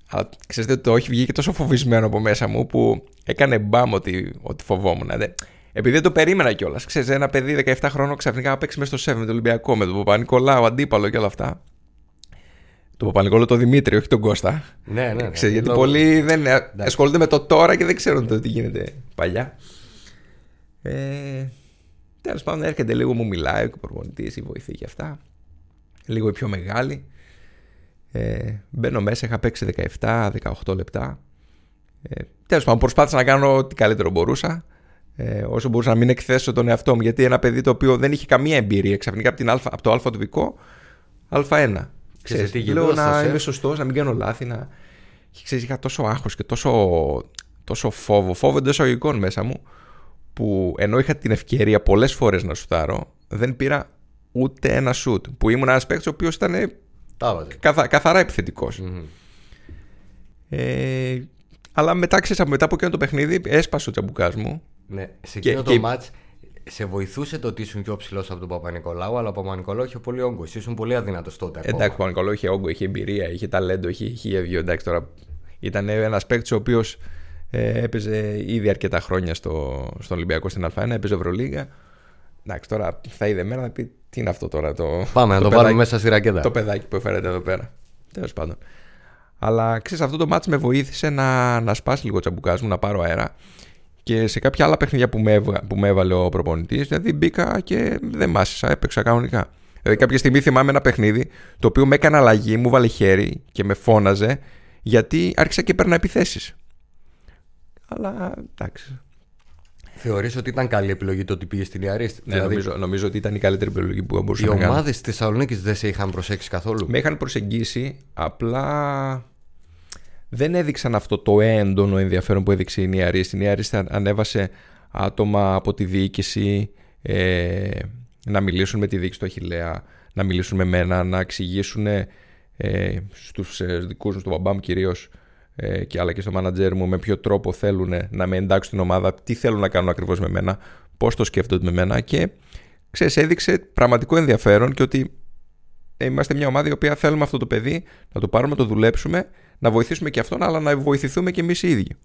Αλλά ξέρετε ότι το όχι βγήκε τόσο φοβισμένο από μέσα μου που έκανε μπαμ ότι, ότι φοβόμουν. Δε. Επειδή δεν το περίμενα κιόλας. Ξέρετε, ένα παιδί 17 χρόνων ξαφνικά να παίξει μέσα στο σεφ με τον Ολυμπιακό, με τον Παπα-Νικολάου, αντίπαλο και όλα αυτά. Τον Παπα-Νικολάου το Δημήτρη, όχι τον Κώστα. Ναι, ναι. ναι. Ξέρεις, γιατί Λόγω- πολλοί δεν ασχολούνται με το τώρα και δεν ξέρουν το τι γίνεται παλιά. Ε, Τέλος πάντων, έρχεται λίγο, μου μιλάει ο προπονητή, η βοηθή και αυτά. Λίγο η πιο μεγάλη. Ε, μπαίνω μέσα, είχα παίξει 17-18 λεπτά. Ε, Τέλος πάντων, προσπάθησα να κάνω ό,τι καλύτερο μπορούσα. Ε, όσο μπορούσα να μην εκθέσω τον εαυτό μου. Γιατί ένα παιδί το οποίο δεν είχε καμία εμπειρία ξαφνικά από, την α, από το Α του Βικό, Α1. Ξέρεις, τι λέω γινόταν στο να σεφ; είμαι σωστός, να μην κάνω λάθη. Να... Και ξέρεις, είχα τόσο άγχος και τόσο, τόσο φόβο, φόβο εντός εισαγωγικών μέσα μου, που ενώ είχα την ευκαιρία πολλές φορές να σουτάρω, δεν πήρα ούτε ένα σουτ. Που ήμουν ένας παίκτης ο οποίος ήταν Τα βάζε. καθα, καθαρά επιθετικός. Ε, αλλά μετά, ξέρεις, μετά από εκείνο το παιχνίδι έσπασε ο τσαμπουκάς μου. Ναι, σε Και- εκείνο και- το μάτς σε βοηθούσε το ότι ήσουν πιο ψηλός από τον Παπα-Νικολάου, αλλά ο Παπα-Νικολάου είχε πολύ όγκο. Εσύ ήσουν πολύ αδύνατος τότε. ακόμα. Εντάξει, ο Νικολό είχε όγκο, είχε εμπειρία, είχε ταλέντο, είχε είχε βγει. Εντάξει, τώρα ήταν ένας παίκτης ο οποίος ε, έπαιζε ήδη αρκετά χρόνια στο, στον Ολυμπιακό στην Α1, έπαιζε Ευρωλίγα. Εντάξει, τώρα θα είδε εμένα να πει τι είναι αυτό τώρα. Το, Πάμε να το, παιδάκι- βάλουμε μέσα στη ρακέτα. Το παιδάκι που έφερετε εδώ πέρα. Τέλος πάντων. Αλλά ξέρεις, αυτό το μάτς με βοήθησε να, να σπάσει λίγο ο τσαμπουκάς μου, να πάρω αέρα. Και σε κάποια άλλα παιχνίδια που με, έβγα- που με έβαλε ο προπονητής, δηλαδή μπήκα και δεν μάσησα, έπαιξα κανονικά. Δηλαδή κάποια στιγμή θυμάμαι ένα παιχνίδι το οποίο με έκανε αλλαγή, μου βάλε χέρι και με φώναζε γιατί άρχισα και παίρνα επιθέσεις. Αλλά εντάξει. Θεωρείς ότι ήταν καλή επιλογή το ότι πήγες στην Ιαρίστη; Ναι, νομίζω, νομίζω ότι ήταν η καλύτερη επιλογή που μπορούσα οι να κάνω. ομάδες της Θεσσαλονίκης δεν σε είχαν προσέξει καθόλου; Με είχαν προσεγγίσει, απλά δεν έδειξαν αυτό το έντονο ενδιαφέρον που έδειξε η Νιαρίστη. Η Νιαρίστη ανέβασε άτομα από τη διοίκηση ε, να μιλήσουν με τη διοίκηση του Αχιλέα, να μιλήσουν με μένα, να εξηγήσουν ε, στους ε, δικούς μου, στον μπαμπά μου κυρίως, ε, και, αλλά και στο μάνατζέρ μου με ποιο τρόπο θέλουν να με εντάξουν στην ομάδα, τι θέλουν να κάνουν ακριβώς με μένα, πώς το σκέφτονται με μένα και ξέρεις, έδειξε πραγματικό ενδιαφέρον και ότι είμαστε μια ομάδα η οποία θέλουμε αυτό το παιδί να το πάρουμε, να το δουλέψουμε, να βοηθήσουμε και αυτόν, αλλά να βοηθηθούμε και εμείς οι ίδιοι.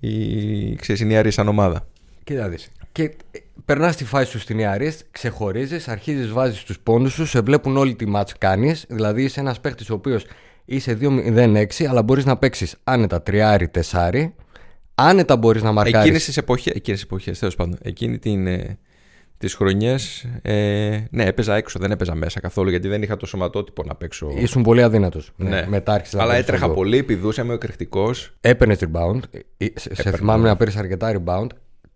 Η, ξέρεις, η Ιαρή σαν ομάδα. Κοίτα δεις. Και περνάς τη φάση σου στην Ιαρή, ξεχωρίζεις, αρχίζεις, βάζεις τους πόντους σου, σε βλέπουν όλοι τι μάτς κάνεις. Δηλαδή είσαι ένας παίχτη ο οποίος είσαι 2-0-6, αλλά μπορείς να παίξεις άνετα τριάρι-τεσάρι. Άνετα μπορείς να μαρκάρεις. Εκείνε τις εποχές, εκείνες εποχές, τέλος πάντων, εκείνη την, ε, τις χρονιές, ε, ναι, έπαιζα έξω, δεν έπαιζα μέσα καθόλου, γιατί δεν είχα το σωματότυπο να παίξω. Ήσουν πολύ αδύνατος. Ναι, Ναι. Μετά άρχισε να Αλλά παίζεις έτρεχα αυτό. πολύ, πηδούσα, είμαι ο εκρηκτικός. Έπαιρνες rebound. Ε, Σε, σε Έπαιρνα, θυμάμαι ναι. να παίρνει αρκετά rebound.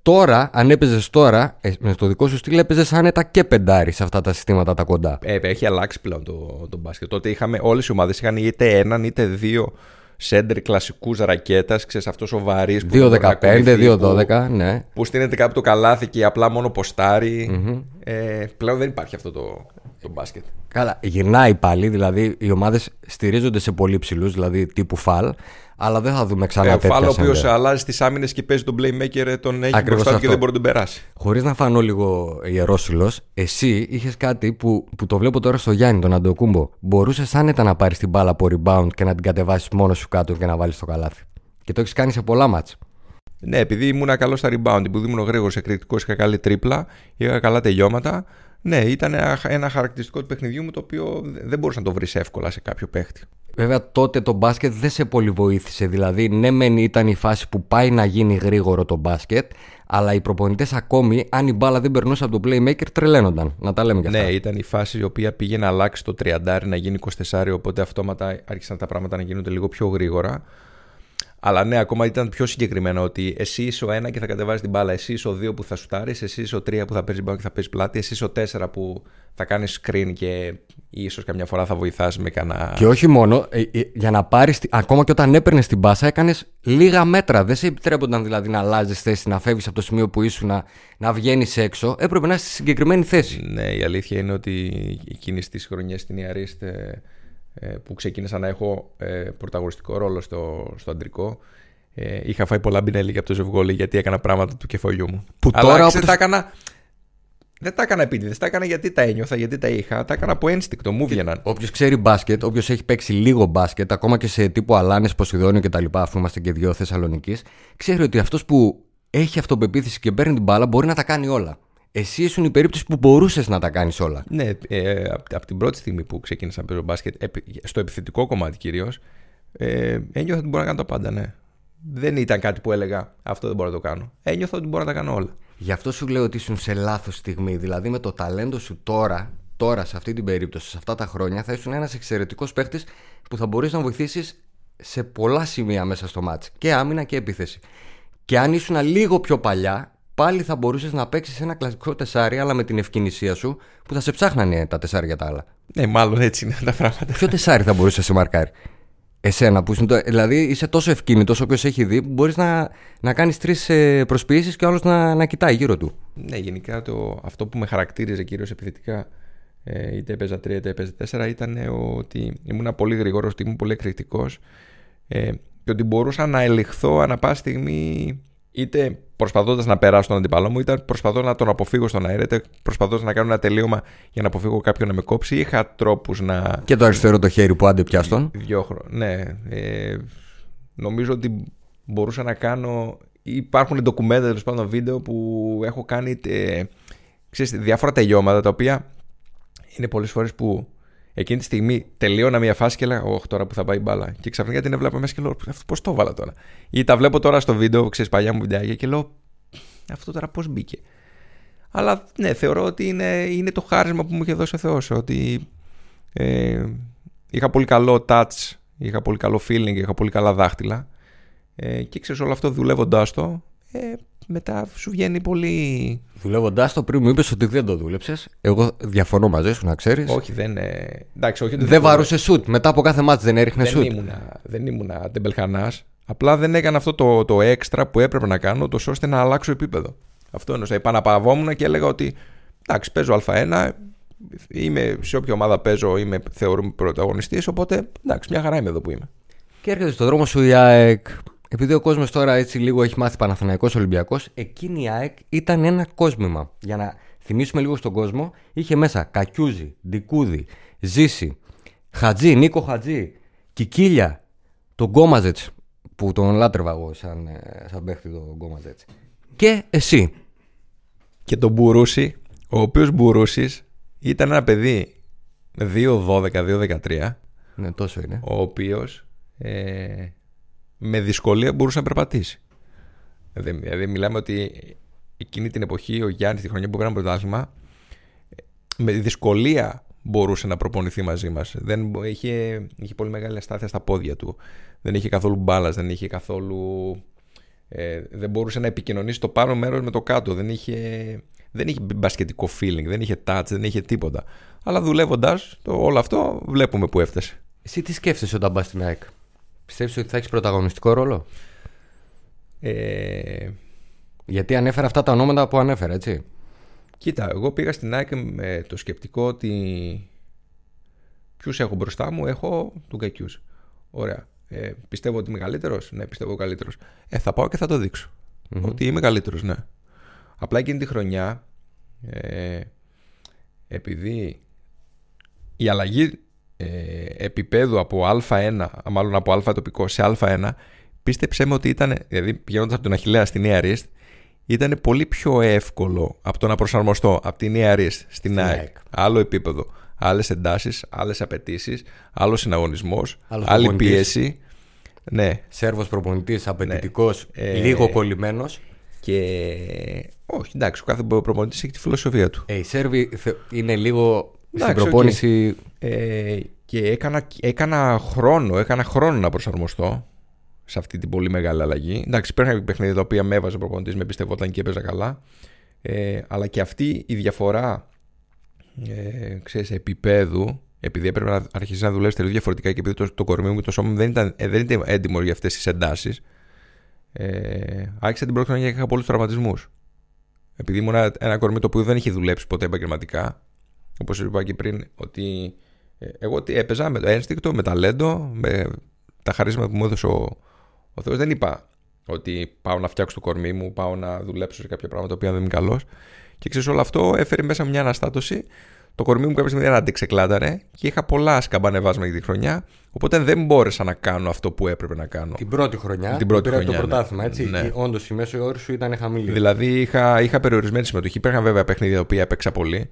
Τώρα, αν έπαιζες τώρα, ε, με το δικό σου στυλ έπαιζες άνετα και πεντάρι σε αυτά τα συστήματα τα κοντά. Ε, έχει αλλάξει πλέον το, το μπάσκετ. Τότε είχαμε, όλες οι ομάδες είχαν είτε έναν είτε δύο σέντερ κλασικούς ρακέτας, ξέρεις αυτός σοβαρής. που μπορεί να 2-15, κουνηθεί, 2-12, ναι. Που στείνεται κάπου το καλάθι και απλά μόνο ποστάρει. Ε, πλέον δεν υπάρχει αυτό το, το μπάσκετ. Καλά, γυρνάει πάλι, δηλαδή οι ομάδες στηρίζονται σε πολύ ψηλούς, δηλαδή τύπου φαλ, αλλά δεν θα δούμε ξανά Ε, ο τέτοια Φάλο, ο οποίος σέντερ. αλλάζει τις άμυνες και παίζει τον playmaker, ε, τον έχει Ακριβώς μπροστά του και αυτό. δεν μπορεί να τον περάσει. Χωρίς να φανώ λίγο ιερόσυλος, εσύ είχες κάτι που, που το βλέπω τώρα στο Γιάννη, τον Αντοκούμπο. Μπορούσες άνετα να πάρεις την μπάλα από rebound και να την κατεβάσεις μόνος σου κάτω και να βάλεις το καλάθι. Και το έχεις κάνει σε πολλά μάτς. Ναι, επειδή ήμουν καλός στα rebound, επειδή ήμουν γρήγορος, εκρηκτικός, είχα καλή τρίπλα, είχα καλά τελειώματα. Ναι, ήταν ένα- ένα χαρακτηριστικό του παιχνιδιού μου το οποίο δεν μπορούσε να το βρεις εύκολα σε κάποιο παίχτη. Βέβαια τότε το μπάσκετ δεν σε πολύ βοήθησε. Δηλαδή, ναι, μεν ήταν η φάση που πάει να γίνει γρήγορο το μπάσκετ, αλλά οι προπονητές ακόμη, αν η μπάλα δεν περνούσε από τον playmaker, τρελαίνονταν. Να τα λέμε κι αυτά. Ναι, ήταν η φάση η οποία πήγε να αλλάξει το 30 να γίνει 24, οπότε αυτόματα άρχισαν τα πράγματα να γίνονται λίγο πιο γρήγορα. Αλλά ναι, ακόμα ήταν πιο συγκεκριμένα ότι εσύ είσαι ο ένα και θα κατεβάζει την μπάλα. Εσύ είσαι ο δύο που θα σουτάρεις, εσύ είσαι ο τρία που θα παίζεις μπάλα και θα παίζεις πλάτη, εσύ είσαι ο τέσσερα που θα κάνεις screen και ίσως καμιά φορά θα βοηθάς με κανένα. Και όχι μόνο, ε, ε, για να πάρεις. Ακόμα και όταν έπαιρνες την μπάσα, έκανες λίγα μέτρα. Δεν σε επιτρέπονταν δηλαδή να αλλάζεις θέση, να φεύγεις από το σημείο που ήσουν, να, να βγαίνεις έξω. Έπρεπε να είσαι στη συγκεκριμένη θέση. Ναι, η αλήθεια είναι ότι εκείνες τις χρονιές στην Ιαρίστ ε, ε, που ξεκίνησα να έχω ε, πρωταγωνιστικό ρόλο στο, στο αντρικό ε, είχα φάει πολλά μπινέλια από το ζευγόλι γιατί έκανα πράγματα του κεφαλιού μου. Που Αλλά τώρα ξέρεις, όπως- τα έκανα... Δεν τα έκανα επίτηδες, τα έκανα γιατί τα ένιωθα, γιατί τα είχα, τα έκανα από ένστικτο, μου βγαίναν. Όποιος ξέρει μπάσκετ, όποιος έχει παίξει λίγο μπάσκετ, ακόμα και σε τύπου Αλάνες, Ποσειδόνιο κτλ., αφού είμαστε και δύο Θεσσαλονίκης, ξέρει ότι αυτός που έχει αυτοπεποίθηση και παίρνει την μπάλα μπορεί να τα κάνει όλα. Εσύ ήσουν η περίπτωση που μπορούσες να τα κάνεις όλα. Ναι, ε, από, από την πρώτη στιγμή που ξεκίνησα να παίζω μπάσκετ, επι- στο επιθετικό κομμάτι κυρίως, ε, ένιωθα ότι μπορώ να κάνω τα πάντα, ναι. Δεν ήταν κάτι που έλεγα αυτό δεν μπορώ να το κάνω. Ένιωθα ότι μπορώ να τα κάνω όλα. Γι' αυτό σου λέω ότι ήσουν σε λάθος στιγμή. Δηλαδή με το ταλέντο σου τώρα, τώρα σε αυτή την περίπτωση, σε αυτά τα χρόνια, θα ήσουν ένας εξαιρετικός παίχτης που θα μπορείς να βοηθήσεις σε πολλά σημεία μέσα στο μάτς. Και άμυνα και επίθεση. Και αν ήσουν λίγο πιο παλιά, πάλι θα μπορούσες να παίξεις ένα κλασικό τεσάρι, αλλά με την ευκαινησία σου που θα σε ψάχνανε τα τεσάρια τα άλλα. Ναι, μάλλον έτσι είναι τα πράγματα. Ποιο τεσάρι θα μπορούσε να σε μαρκάρει; Εσένα που είσαι το, δηλαδή είσαι τόσο ευκίνητος όποιος έχει δει που μπορείς να, να κάνεις τρεις προσποιήσεις και ο άλλος να, να κοιτάει γύρω του. Ναι, γενικά το, αυτό που με χαρακτήριζε κυρίως επιθετικά, ε, είτε έπαιζα 3 είτε έπαιζα 4, ήταν ε, ότι ήμουν πολύ γρήγορος, ότι ήμουν πολύ εκρηκτικός ε, και ότι μπορούσα να ελιχθώ ανά πάση στιγμή είτε προσπαθώντας να περάσω τον αντιπαλό μου, είτε προσπαθώντα να τον αποφύγω στον αέρα, είτε προσπαθώντα να κάνω ένα τελείωμα για να αποφύγω κάποιον να με κόψει. Είχα τρόπους να. Και το αριστερό το χέρι που άντε πιάστον. Δύο χρόνια. Ναι. Ε, νομίζω ότι μπορούσα να κάνω. Υπάρχουν ντοκουμέντα τέλος πάντων βίντεο που έχω κάνει ε, ξέρεις, διάφορα τελειώματα τα οποία είναι πολλές φορές που εκείνη τη στιγμή τελείωνα μια φάση και έλεγα Όχι, τώρα που θα πάει η μπάλα. Και ξαφνικά την έβλεπα μέσα και λέω Αυτός πώς το έβαλα τώρα. Ή τα βλέπω τώρα στο βίντεο, ξέρεις παλιά μου βιντεάκια και λέω Αυτό τώρα πώς μπήκε. Αλλά ναι, θεωρώ ότι είναι, είναι το χάρισμα που μου είχε δώσει ο Θεός Ότι ε, είχα πολύ καλό touch, είχα πολύ καλό feeling, είχα πολύ καλά δάχτυλα. Ε, και ξέρεις όλο αυτό δουλεύοντάς το, ε, μετά σου βγαίνει πολύ. Δουλεύοντάς το πριν μου είπες ότι δεν το δούλεψες. Εγώ διαφωνώ μαζί σου, να ξέρεις. Όχι, δεν. Ε, εντάξει, όχι, ότι Δεν βαρούσε σουτ. Μετά από κάθε μάτι δεν έριχνε δεν σουτ. ήμουνα, δεν ήμουνα τεμπελχανάς. Απλά δεν έκανα αυτό το, το έξτρα που έπρεπε να κάνω, τόσο ώστε να αλλάξω επίπεδο. Αυτό εννοούσα. Επαναπαυόμουν και έλεγα ότι εντάξει, παίζω Α1, είμαι, σε όποια ομάδα παίζω είμαι, θεωρούμε πρωταγωνιστής, οπότε εντάξει, μια χαρά είμαι εδώ που είμαι. Και έρχεται στον δρόμο σου η ΑΕΚ. Επειδή ο κόσμος τώρα έτσι λίγο έχει μάθει Παναθηναϊκός Ολυμπιακός, εκείνη η ΑΕΚ ήταν ένα κόσμημα. Για να θυμίσουμε λίγο στον κόσμο, είχε μέσα Κακιούζη, Ντικούδη, Ζήση, Χατζή, Νίκο Χατζή, Κικίλια, τον Γκόμαζετς που τον λάτρευα εγώ σαν, ε, σαν παίχτη τον Γκόμαζετς. Και εσύ. Και τον Μπουρούση, ο οποίος Μπουρούσης ήταν ένα παιδί 2-12-2-13, Ναι, τόσο είναι. ο οποίος ε, με δυσκολία μπορούσε να περπατήσει. Δηλαδή, δηλαδή μιλάμε ότι εκείνη την εποχή ο Γιάννης τη χρονιά που πήραμε πρωτάθλημα ε, με δυσκολία μπορούσε να προπονηθεί μαζί μας. Δεν, μπο- είχε, είχε πολύ μεγάλη αστάθεια στα πόδια του. Δεν είχε καθόλου μπάλας, δεν είχε καθόλου... Ε, δεν μπορούσε να επικοινωνήσει το πάνω μέρος με το κάτω. Δεν είχε, δεν είχε μπασκετικό feeling, δεν είχε touch, δεν είχε τίποτα. Αλλά δουλεύοντας το, όλο αυτό βλέπουμε που έφτασε. Εσύ τι σκέφτεσαι όταν πας στην ΑΕΚ, Πιστεύεις ότι θα έχεις πρωταγωνιστικό ρόλο; Ε, Γιατί ανέφερα αυτά τα ονόματα που ανέφερα, έτσι. Κοίτα, εγώ πήγα στην ΑΕΚ με το σκεπτικό ότι ποιους έχω μπροστά μου, έχω τον Κακιού. Ωραία. Ε, πιστεύω ότι είμαι καλύτερος; Ναι, πιστεύω καλύτερος. Ε, θα πάω και θα το δειξω Ότι είμαι καλύτερος, ναι. Απλά εκείνη τη χρονιά, ε, επειδή η αλλαγή ε, επίπεδου από Α1, μάλλον από Α τοπικό σε Α1, πίστεψέ με ότι ήταν, δηλαδή πηγαίνοντας από τον Αχηλέα στη Νέα Ρίστ, ήταν πολύ πιο εύκολο από το να προσαρμοστώ από τη Νέα Ρίστ στην ΑΕΚ. ΑΕΚ. Άλλο επίπεδο. Άλλες εντάσεις, άλλες απαιτήσεις, άλλο συναγωνισμός, Άλλος άλλη προπονητής. πίεση. Ναι, Σέρβος προπονητής, απαιτητικός, Ε, λίγο κολλημένος. και. Όχι, εντάξει, ο κάθε προπονητής έχει τη φιλοσοφία του. Ε, οι Σέρβοι θε- είναι λίγο στην Εντάξει, προπόνηση. Ε, και έκανα, έκανα χρόνο, έκανα χρόνο να προσαρμοστώ σε αυτή την πολύ μεγάλη αλλαγή. Εντάξει, υπήρχαν παιχνίδια τα οποία με έβαζε ο προπονητής, με πιστευόταν και έπαιζα καλά. Ε, αλλά και αυτή η διαφορά ε, ξέρεις, επίπεδου, επειδή έπρεπε να αρχίσει να δουλεύεις τελείως διαφορετικά και επειδή το, το κορμί μου και το σώμα μου δεν ήταν, ε, δεν ήταν έντιμο για αυτές τις εντάσεις, ε, άρχισα την πρώτη χρονιά και είχα πολλούς τραυματισμούς. Επειδή ήμουν ένα, ένα κορμί το οποίο δεν είχε δουλέψει ποτέ επαγγελματικά, όπως είπα και πριν, ότι ε, εγώ τι έπαιζα με το ένστικτο, με ταλέντο, με τα χαρίσματα που μου έδωσε ο, ο Θεός. Δεν είπα ότι πάω να φτιάξω το κορμί μου, πάω να δουλέψω σε κάποια πράγματα που δεν είμαι καλός. Και ξέρεις, όλο αυτό έφερε μέσα μου μια αναστάτωση. Το κορμί μου κάποια στιγμή δεν αντεξεκλάταρε και είχα πολλά σκαμπανεβάσματα για τη χρονιά. Οπότε δεν μπόρεσα να κάνω αυτό που έπρεπε να κάνω. Την πρώτη χρονιά. Την πρώτη που πήρε χρονιά, το ναι. πρωτάθλημα, έτσι. Ναι. Όντως η μέσο όρη σου ήταν χαμηλή. Δηλαδή είχα, είχα περιορισμένη συμμετοχή. Υπήρχαν βέβαια παιχνίδια τα οποία έπαιξα πολύ.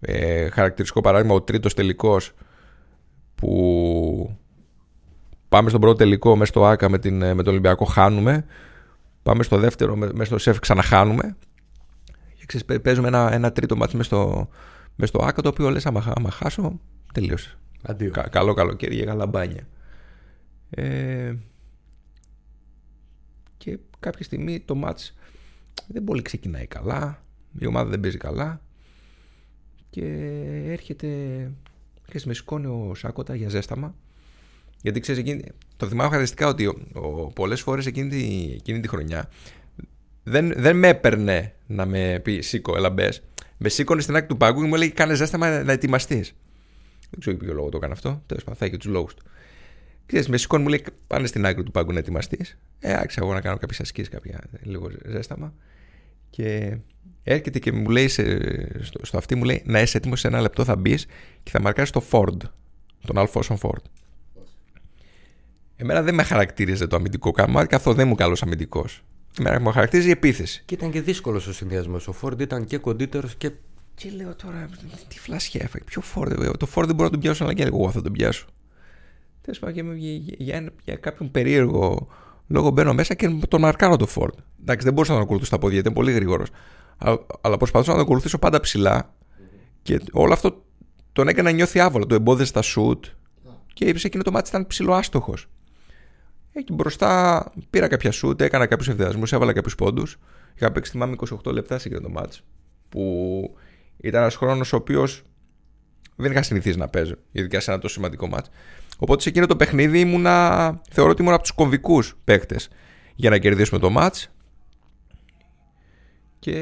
Ε, χαρακτηριστικό παράδειγμα, ο τρίτος τελικός που πάμε στον πρώτο τελικό μέσα στο ΑΚΑ με, την, με τον Ολυμπιακό, χάνουμε. Πάμε στο δεύτερο με- μέσα στο ΣΕΦ, ξαναχάνουμε. Και ξέρεις, παί- παίζουμε ένα, ένα τρίτο μάτι μέσα στο, μέσα στο ΑΚΑ το οποίο λες άμα, χα- άμα χάσω, τελείωσε. Αντίο. Κα- καλό καλοκαίρι για γαλαμπάνια. Ε, και κάποια στιγμή το μάτς δεν πολύ ξεκινάει καλά. Η ομάδα δεν παίζει καλά. Και έρχεται. Και με σηκώνει ο Σάκοτα για ζέσταμα. Γιατί ξέρεις, εκείνη, το θυμάμαι χαρακτηριστικά ότι ο, ο, πολλές φορές εκείνη τη, εκείνη τη χρονιά δεν, δεν με έπαιρνε να με πει σήκω, έλα μπες. Με σήκωνε στην άκρη του πάγκου και μου έλεγε κάνε ζέσταμα να ετοιμαστείς. Δεν ξέρω για ποιο λόγο το έκανε αυτό. Τέλος πάντων, θα έχει τους λόγους του. Ξέρεις, με σηκώνει, μου λέει πάνε στην άκρη του πάγκου να ετοιμαστείς. Ε, άρχισα εγώ να κάνω κάποιες ασκήσεις, κάποια λίγο ζέσταμα. Και έρχεται και μου λέει σε, στο, στο αυτή μου λέει να είσαι έτοιμος σε ένα λεπτό θα μπεις και θα μαρκάρεις το Ford. Τον Αλφόσον Ford. Εμένα δεν με χαρακτήριζε το αμυντικό κάμα, καθόλου δεν ήμουν καλός αμυντικός. Εμένα με χαρακτήριζε η επίθεση. Και ήταν και δύσκολος ο συνδυασμός. Ο Φόρντ ήταν και κοντύτερος και. Και λέω τώρα, τι φλασιά έφαγε, ποιο Ford. ε, Το Ford δεν μπορώ να τον πιάσω, αλλά και εγώ θα τον πιάσω. Τέλος πάντων, και για, για, για, ένα- για κάποιον περίεργο λόγο μπαίνω μέσα και τον μαρκάρω το Ford. Εντάξει, δεν μπορούσα να τον ακολουθήσω στα πόδια, ήταν πολύ γρήγορος. Αλλά προσπαθούσα να τον ακολουθήσω πάντα ψηλά. Και όλο αυτό τον έκανε να νιώθει άβολο. Το εμπόδιζε στα σουτ. Και σε εκείνο το μάτι ήταν ψηλό άστοχο. Εκεί μπροστά πήρα κάποια σουτ, έκανα κάποιους ευθυνασμού, έβαλα κάποιους πόντους. Είχα παίξει, θυμάμαι, 28 λεπτά σε εκείνο το μάτς Που ήταν ένας χρόνος ο οποίος δεν είχα συνηθίσει να παίζω, ειδικά σε ένα τόσο σημαντικό μάτς. Οπότε σε εκείνο το παιχνίδι ήμουνα, θεωρώ ότι ήμουν από τους κομβικούς παίκτες για να κερδίσουμε το μάτς Και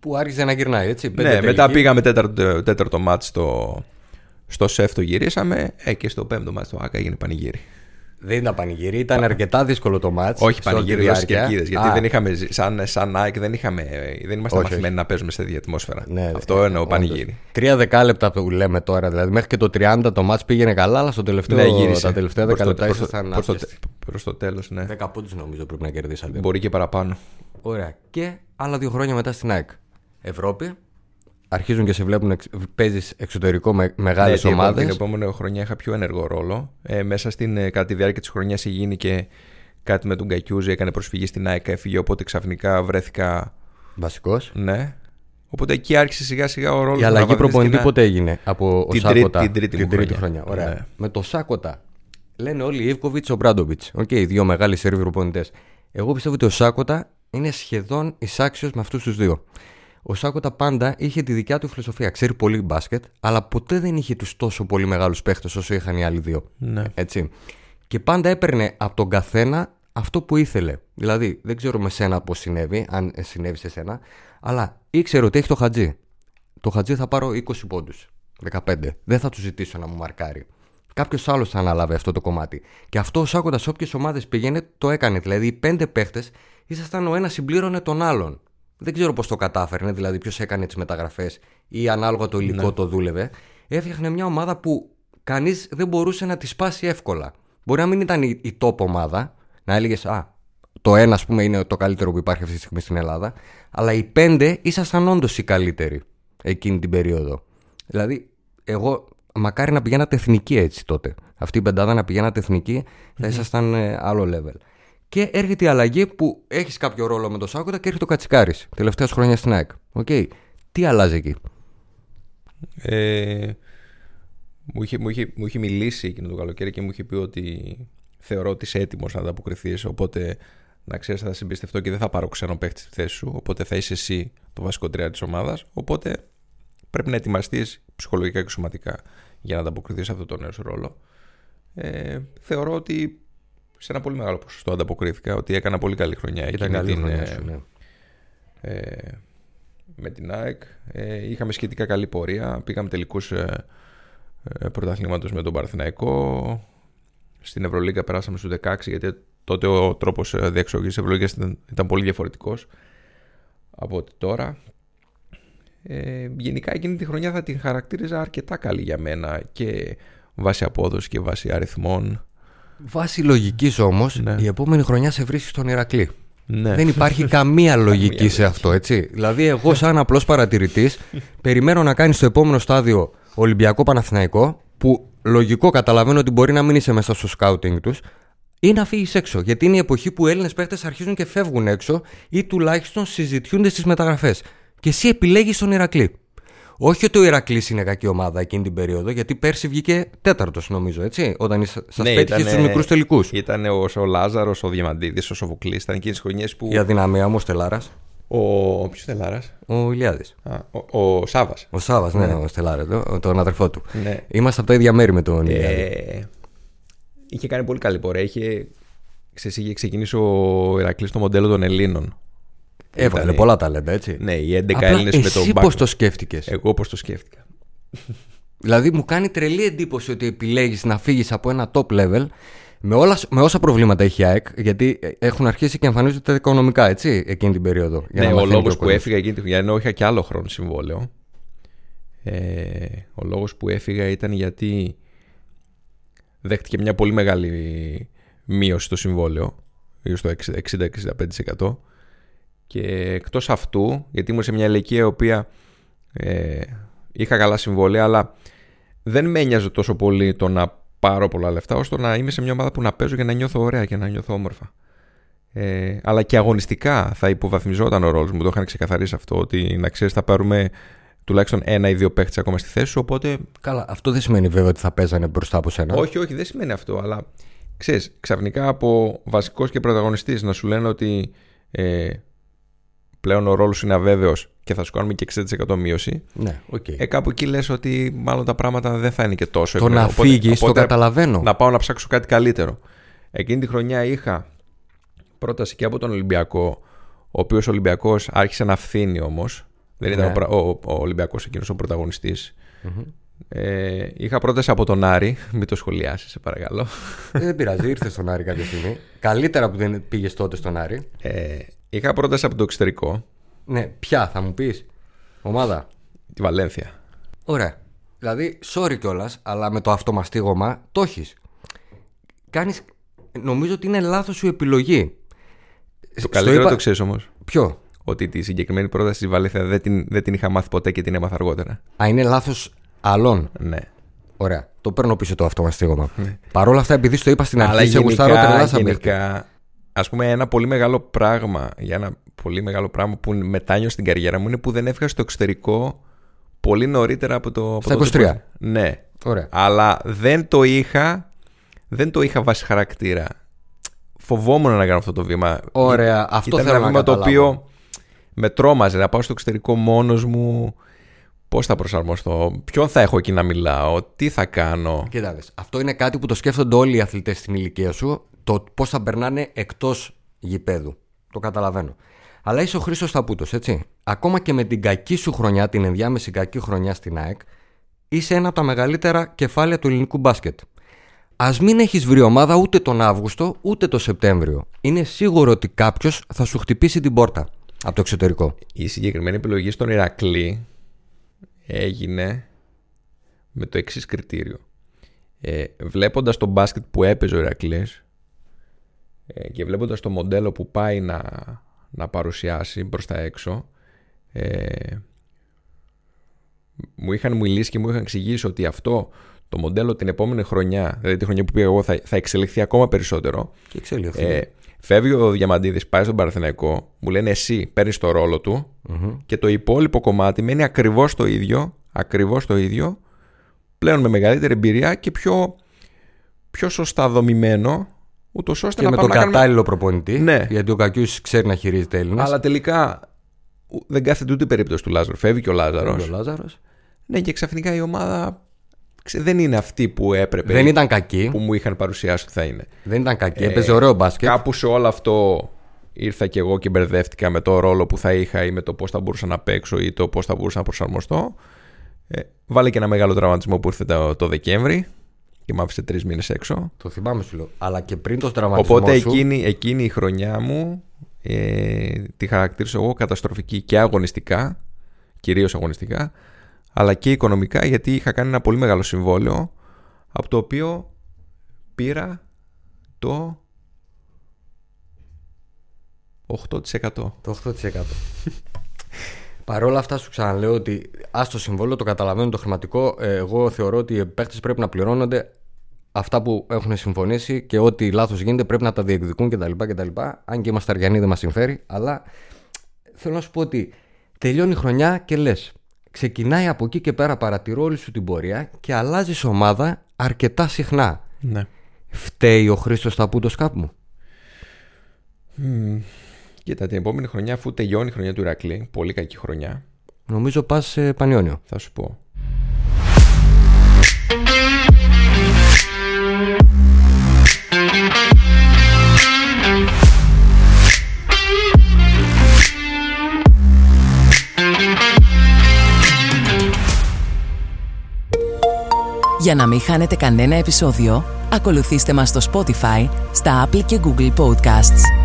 που άρχισε να γυρνάει, έτσι. ναι, Πέντε μετά τελικοί. πήγαμε τέταρτο, τέταρτο μάτς στο, στο ΣΕΦ το γυρίσαμε ε, και στο πέμπτο μάτς στο ΆΚΑ έγινε πανηγύρι. Δεν ήταν πανηγύρι, ήταν αρκετά δύσκολο το μάτς. Όχι σε όλη τη πανηγύρι, δώσει διάρκεια. κερκίδες. Γιατί Α, δεν είχαμε, ζει- σαν, σαν Nike δεν, είχαμε, δεν είμαστε Όχι, μαθημένοι να παίζουμε σε τέτοια ατμόσφαιρα. ναι, Αυτό ε, εννοώ όντως. πανηγύρι. Τρία δεκάλεπτα που λέμε τώρα. Δηλαδή μέχρι και το 30 το μάτς πήγαινε καλά, αλλά στο τελευταίο, Ναι, γύρισε. τα τελευταία Προς το- δεκαλεπτά προς το- ήσασταν προς το- άπιαστοι. προς το τέλος, ναι. 10 πόντους νομίζω πρέπει να κερδίσατε. Μπορεί και παραπάνω. Ωραία. Και άλλα δύο χρόνια μετά στην ΑΕΚ. Ευρώπη. Αρχίζουν και σε βλέπουν, εξ... παίζεις εξωτερικό με μεγάλες Ναι, την επόμενη- ομάδες. Την επόμενη χρονιά είχα πιο ενεργό ρόλο. Ε, μέσα στην, ε, κατά τη διάρκεια της χρονιάς είχε γίνει και κάτι με τον Κακιούζη, έκανε προσφυγή στην ΑΕΚ, έφυγε. Οπότε ξαφνικά βρέθηκα. Βασικός. Ναι. Οπότε εκεί άρχισε σιγά σιγά ο ρόλος Η αλλαγή προπονητή πότε έγινε από Την ο Σάκοτα. τρίτη- την τρίτη μου χρονιά. χρονιά. Ωραία. Ναι. Με το Σάκοτα λένε όλοι Ίβκοβιτς, Ομπράντοβιτς. Οκ, οι δύο μεγάλοι Σέρβοι προπονητές. Εγώ πιστεύω ότι ο Σάκοτα είναι σχεδόν ισάξιος με αυτούς τους δύο. Ο Σάκοτα πάντα είχε τη δικιά του φιλοσοφία. Ξέρει πολύ μπάσκετ, αλλά ποτέ δεν είχε τους τόσο πολύ μεγάλους παίχτες όσο είχαν οι άλλοι δύο. Ναι. Έτσι. Και πάντα έπαιρνε από τον καθένα αυτό που ήθελε. Δηλαδή, δεν ξέρω με σένα πώς συνέβη, αν συνέβη σε σένα, αλλά ήξερε ότι έχει το Χατζή. Το χατζή θα πάρω 20 πόντους. 15. Δεν θα του ζητήσω να μου μαρκάρει. Κάποιος άλλος θα αναλάβει αυτό το κομμάτι. Και αυτό ο Σάκοντα, σε όποιες ομάδες πήγαινε, το έκανε. Δηλαδή, οι πέντε παίχτες ήσασταν ο ένας συμπλήρωνε τον άλλον. Δεν ξέρω πώς το κατάφερνε, δηλαδή ποιος έκανε τις μεταγραφές ή ανάλογα το υλικό το δούλευε. Έφτιαχνε μια ομάδα που κανείς δεν μπορούσε να τη σπάσει εύκολα. Μπορεί να μην ήταν η, η top ομάδα, να έλεγες Α, το ένα, ας πούμε, είναι το καλύτερο που υπάρχει αυτή τη στιγμή στην Ελλάδα. Αλλά οι πέντε ήσασταν όντως οι καλύτεροι εκείνη την περίοδο. Δηλαδή, εγώ μακάρι να πηγαίνατε εθνική έτσι τότε. Αυτή η πεντάδα να πηγαίνατε εθνική θα ήσασταν ε, άλλο level. Και έρχεται η αλλαγή που έχεις κάποιο ρόλο με το Σάκοτα και έρχεται ο Κατσικάρης. Τελευταία σου χρόνια στην ΑΕΚ. Οκ. Τι αλλάζει εκεί; Ε, μου, είχε, μου, είχε, μου είχε μιλήσει εκείνο το καλοκαίρι και μου είχε πει ότι θεωρώ ότι είσαι έτοιμος να ανταποκριθείς. Οπότε να ξέρεις θα σε εμπιστευτώ και δεν θα πάρω ξένο παίχτη στη θέση σου. Οπότε θα είσαι εσύ το βασικό τρία της ομάδας. Οπότε πρέπει να ετοιμαστείς ψυχολογικά και σωματικά για να ανταποκριθείς σε αυτό το νέο σου ρόλο. Ε, θεωρώ ότι σε ένα πολύ μεγάλο ποσοστό ανταποκρίθηκα. Ότι έκανα πολύ καλή χρονιά εκεί Ήταν με καλή την, χρονιά ε, σου, ναι. ε, με την ΑΕΚ. Ε, είχαμε σχετικά καλή πορεία. Πήγαμε τελικούς ε, ε, πρωταθλήματος με τον Παραθυναϊκό. Στην Ευρωλίγκα περάσαμε στους 16 γιατί τότε ο τρόπος ε, διεξογής της Ευρωλίγκας ήταν, ήταν πολύ διαφορετικός από ότι τώρα. Ε, γενικά εκείνη τη χρονιά θα την χαρακτήριζα αρκετά καλή για μένα και βάσει απόδοση και βάσει αριθμών. Βάσει λογικής όμως, Ναι. η επόμενη χρονιά σε βρίσκει στον Ηρακλή. Ναι. Δεν υπάρχει καμία λογική σε αυτό, έτσι. Δηλαδή, εγώ, σαν απλός παρατηρητής, περιμένω να κάνει το επόμενο στάδιο Ολυμπιακό Παναθηναϊκό, που λογικό καταλαβαίνω ότι μπορεί να μην είσαι μέσα στο σκάουτινγκ τους, ή να φύγεις έξω. Γιατί είναι η εποχή που οι Έλληνες παίχτες αρχίζουν και φεύγουν έξω ή τουλάχιστον συζητιούνται στις μεταγραφές. Και εσύ επιλέγεις τον Ηρακλή. Όχι ότι ο Ηρακλής είναι κακή ομάδα εκείνη την περίοδο, γιατί πέρσι βγήκε τέταρτος, νομίζω, έτσι. Όταν σας Ναι, πέτυχε ήτανε- στου μικρούς τελικούς. Ήταν ο, ο Λάζαρος, ο Διαμαντίδης, ο Σοφοκλή. Ήταν εκείνες τις χρονιές που. Η αδυναμία μου, ο Στελάρας, Ο. Ποιος Τελάρα. ο Ηλιάδης. Ο, ο Σάβας. Ο Σάβας, ναι, ο Στελάρας, το, τον αδερφό του. Ναι. Είμαστε από τα ίδια μέρη με τον Ηλιάδη. Ε, είχε κάνει πολύ καλή πορεία. Είχε, ξέρεις, είχε ξεκινήσει ο Ηρακλής το μοντέλο των Ελλήνων. Έβγαλε ήταν- πολλά ταλέντα, έτσι. Ναι, οι 11 Απλά Έλληνες με τον εσύ back. πώς το σκέφτηκες; Εγώ πώς το σκέφτηκα. Δηλαδή μου κάνει τρελή εντύπωση ότι επιλέγεις να φύγεις από ένα top level με, όλα, με όσα προβλήματα έχει η ΑΕΚ, γιατί ε, έχουν αρχίσει και εμφανίζονται τα οικονομικά, έτσι, εκείνη την περίοδο. για Ναι, να ο μαθαίνει λόγος και που κόσμος. έφυγα εκείνη τη χρονιά, ενώ είχα και άλλο χρόνο συμβόλαιο. Ε, ο λόγος που έφυγα ήταν γιατί δέχτηκε μια πολύ μεγάλη μείωση στο συμβόλαιο, γύρω στο 60-65%. Και εκτός αυτού, γιατί ήμουν σε μια ηλικία η οποία ε, είχα καλά συμβόλαια, αλλά δεν με ένοιαζε τόσο πολύ το να πάρω πολλά λεφτά, ώστε να είμαι σε μια ομάδα που να παίζω και να νιώθω ωραία και να νιώθω όμορφα. Ε, αλλά και αγωνιστικά θα υποβαθμιζόταν ο ρόλος μου. Το είχαν ξεκαθαρίσει αυτό. Ότι να ξέρεις, θα πάρουμε τουλάχιστον ένα ή δύο παίχτες ακόμα στη θέση σου. Οπότε. Καλά, αυτό δεν σημαίνει βέβαια ότι θα παίζανε μπροστά από σένα. Όχι, όχι, δεν σημαίνει αυτό. Αλλά ξέρεις, ξαφνικά από βασικός και πρωταγωνιστής να σου λένε ότι ε, πλέον ο ρόλος είναι αβέβαιος και θα σου κάνουμε και 60% μείωση. Ναι, οκ. Ε, κάπου εκεί λες ότι μάλλον τα πράγματα δεν θα είναι και τόσο. το εύκολα. να Οπότε- φύγεις, το οπότε καταλαβαίνω. να πάω να ψάξω κάτι καλύτερο. Εκείνη τη χρονιά είχα πρόταση και από τον Ολυμπιακό, ο οποίος Ολυμπιακός άρχισε να φθήνει όμως. Δεν ήταν Ναι. ο, πρα- ο, ο Ολυμπιακός εκείνος ο πρωταγωνιστής. Ε, είχα πρόταση από τον Άρη. Μην το σχολιάσεις, σε παρακαλώ. Ε, δεν πειράζει, ήρθε στον Άρη κάποια στιγμή. Καλύτερα που δεν πήγες τότε στον Άρη. Ε, είχα πρόταση από το εξωτερικό. Ναι, ποια θα μου πεις, ομάδα. Τη Βαλένθια. Ωραία. Δηλαδή, sorry κιόλας, αλλά με το αυτομαστίγωμα το έχεις. Κάνεις. Νομίζω ότι είναι λάθος σου επιλογή. Το καλύτερο είπα- το ξέρεις όμως. Ποιο; Ότι τη συγκεκριμένη πρόταση της Βαλένθια δεν την, δεν την είχα μάθει ποτέ και την έμαθα αργότερα. Α, είναι λάθος άλλων; Ναι. Ωραία. Το παίρνω πίσω το αυτομαστίγωμα. Παρ' όλα αυτά, επειδή στο είπα στην Αλλά αρχή, σε γουστάρω τρελά γενικά, σαν παίκτη. γενικά ας πούμε ένα πολύ μεγάλο πράγμα για ένα πολύ μεγάλο πράγμα που μετάνιωσε στην καριέρα μου είναι που δεν έφυγα στο εξωτερικό πολύ νωρίτερα από το... από Στα το 23. τίποτα. Ναι. Ωραία. Αλλά δεν το είχα δεν το είχα βάσει χαρακτήρα. Φοβόμουν να κάνω αυτό το βήμα. Ωραία. Αυτό Ήταν θέλω ένα να βήμα το καταλάβω. οποίο με τρόμαζε να πάω στο εξωτερικό μόνος μου. Πώς θα προσαρμοστώ, ποιον θα έχω εκεί να μιλάω, τι θα κάνω. Κοίτα, δες, αυτό είναι κάτι που το σκέφτονται όλοι οι αθλητές στην ηλικία σου. Το πώς θα περνάνε εκτός γηπέδου. Το καταλαβαίνω. Αλλά είσαι ο Χρήστος Ταπούτο, έτσι. Ακόμα και με την κακή σου χρονιά, την ενδιάμεση κακή χρονιά στην ΑΕΚ, είσαι ένα από τα μεγαλύτερα κεφάλαια του ελληνικού μπάσκετ. Α μην έχεις βρει ομάδα ούτε τον Αύγουστο ούτε τον Σεπτέμβριο. Είναι σίγουρο ότι κάποιος θα σου χτυπήσει την πόρτα από το εξωτερικό. Η συγκεκριμένη επιλογή στον Ηρακλή έγινε με το εξής κριτήριο. Ε, βλέποντας το μπάσκετ που έπαιζε ο Ηρακλής ε, και βλέποντας το μοντέλο που πάει να, να παρουσιάσει προς τα έξω ε, μου είχαν μιλήσει και μου είχαν εξηγήσει ότι αυτό το μοντέλο την επόμενη χρονιά, δηλαδή τη χρονιά που πήγα εγώ θα, θα εξελιχθεί ακόμα περισσότερο. Και εξελιχθεί. ε, φεύγει ο Διαμαντίδης, πάει στον Παραθυναϊκό, μου λένε εσύ παίρνεις το ρόλο του και το υπόλοιπο κομμάτι μένει ακριβώς το ίδιο, ακριβώς το ίδιο, πλέον με μεγαλύτερη εμπειρία και πιο, πιο σωστά δομημένο, ούτως ώστε και να με πάμε τον να κάνουμε- κατάλληλο προπονητή. Ναι. Γιατί ο Κακιούς ξέρει να χειρίζεται Έλληνα. Αλλά τελικά ου- δεν κάθεται ούτε η περίπτωση του Λάζαρου. Φεύγει και ο Λάζαρος. Ο Λάζαρος. Ναι, και ξαφνικά η ομάδα ξε- δεν είναι αυτή που έπρεπε. Δεν ήταν κακή. που μου είχαν παρουσιάσει ότι θα είναι. Δεν ήταν κακή. Ε, Έπαιζε ωραίο μπάσκετ. Κάπου σε όλο αυτό ήρθα και εγώ και μπερδεύτηκα με το ρόλο που θα είχα ή με το πώς θα μπορούσα να παίξω ή το πώς θα μπορούσα να προσαρμοστώ. Ε, βάλε και ένα μεγάλο τραυματισμό που ήρθε το, το Δεκέμβρη και μ' άφησε τρεις μήνες έξω. Το θυμάμαι σου λέω. Αλλά και πριν το τραυματισμό Οπότε σου. εκείνη, εκείνη η χρονιά μου ε, τη χαρακτήρισα εγώ καταστροφική και αγωνιστικά, κυρίως αγωνιστικά, αλλά και οικονομικά γιατί είχα κάνει ένα πολύ μεγάλο συμβόλαιο από το οποίο πήρα το 8%. Το 8%. Παρ' όλα αυτά σου ξαναλέω ότι ας το συμβόλαιο, το καταλαβαίνω το χρηματικό. ε, Εγώ θεωρώ ότι οι παίχτε πρέπει να πληρώνονται αυτά που έχουν συμφωνήσει και ό,τι λάθος γίνεται πρέπει να τα διεκδικούν κτλ. κτλ. Αν και είμαστε αργιανοί δεν μας συμφέρει. Αλλά θέλω να σου πω ότι τελειώνει η χρονιά και λες. Ξεκινάει από εκεί και πέρα, παρατηρώ όλη σου την πορεία και αλλάζεις ομάδα αρκετά συχνά. Ναι. Φταίει ο Χρήστος Ταπούντος κάπου μου. Κοίτα, την επόμενη χρονιά, αφού τελειώνει η χρονιά του Ηρακλή, πολύ κακή χρονιά, Νομίζω πας σε Πανιόνιο. θα σου πω. Για να μην χάνετε κανένα επεισόδιο, ακολουθήστε μας στο Spotify, στα Apple και Google Podcasts.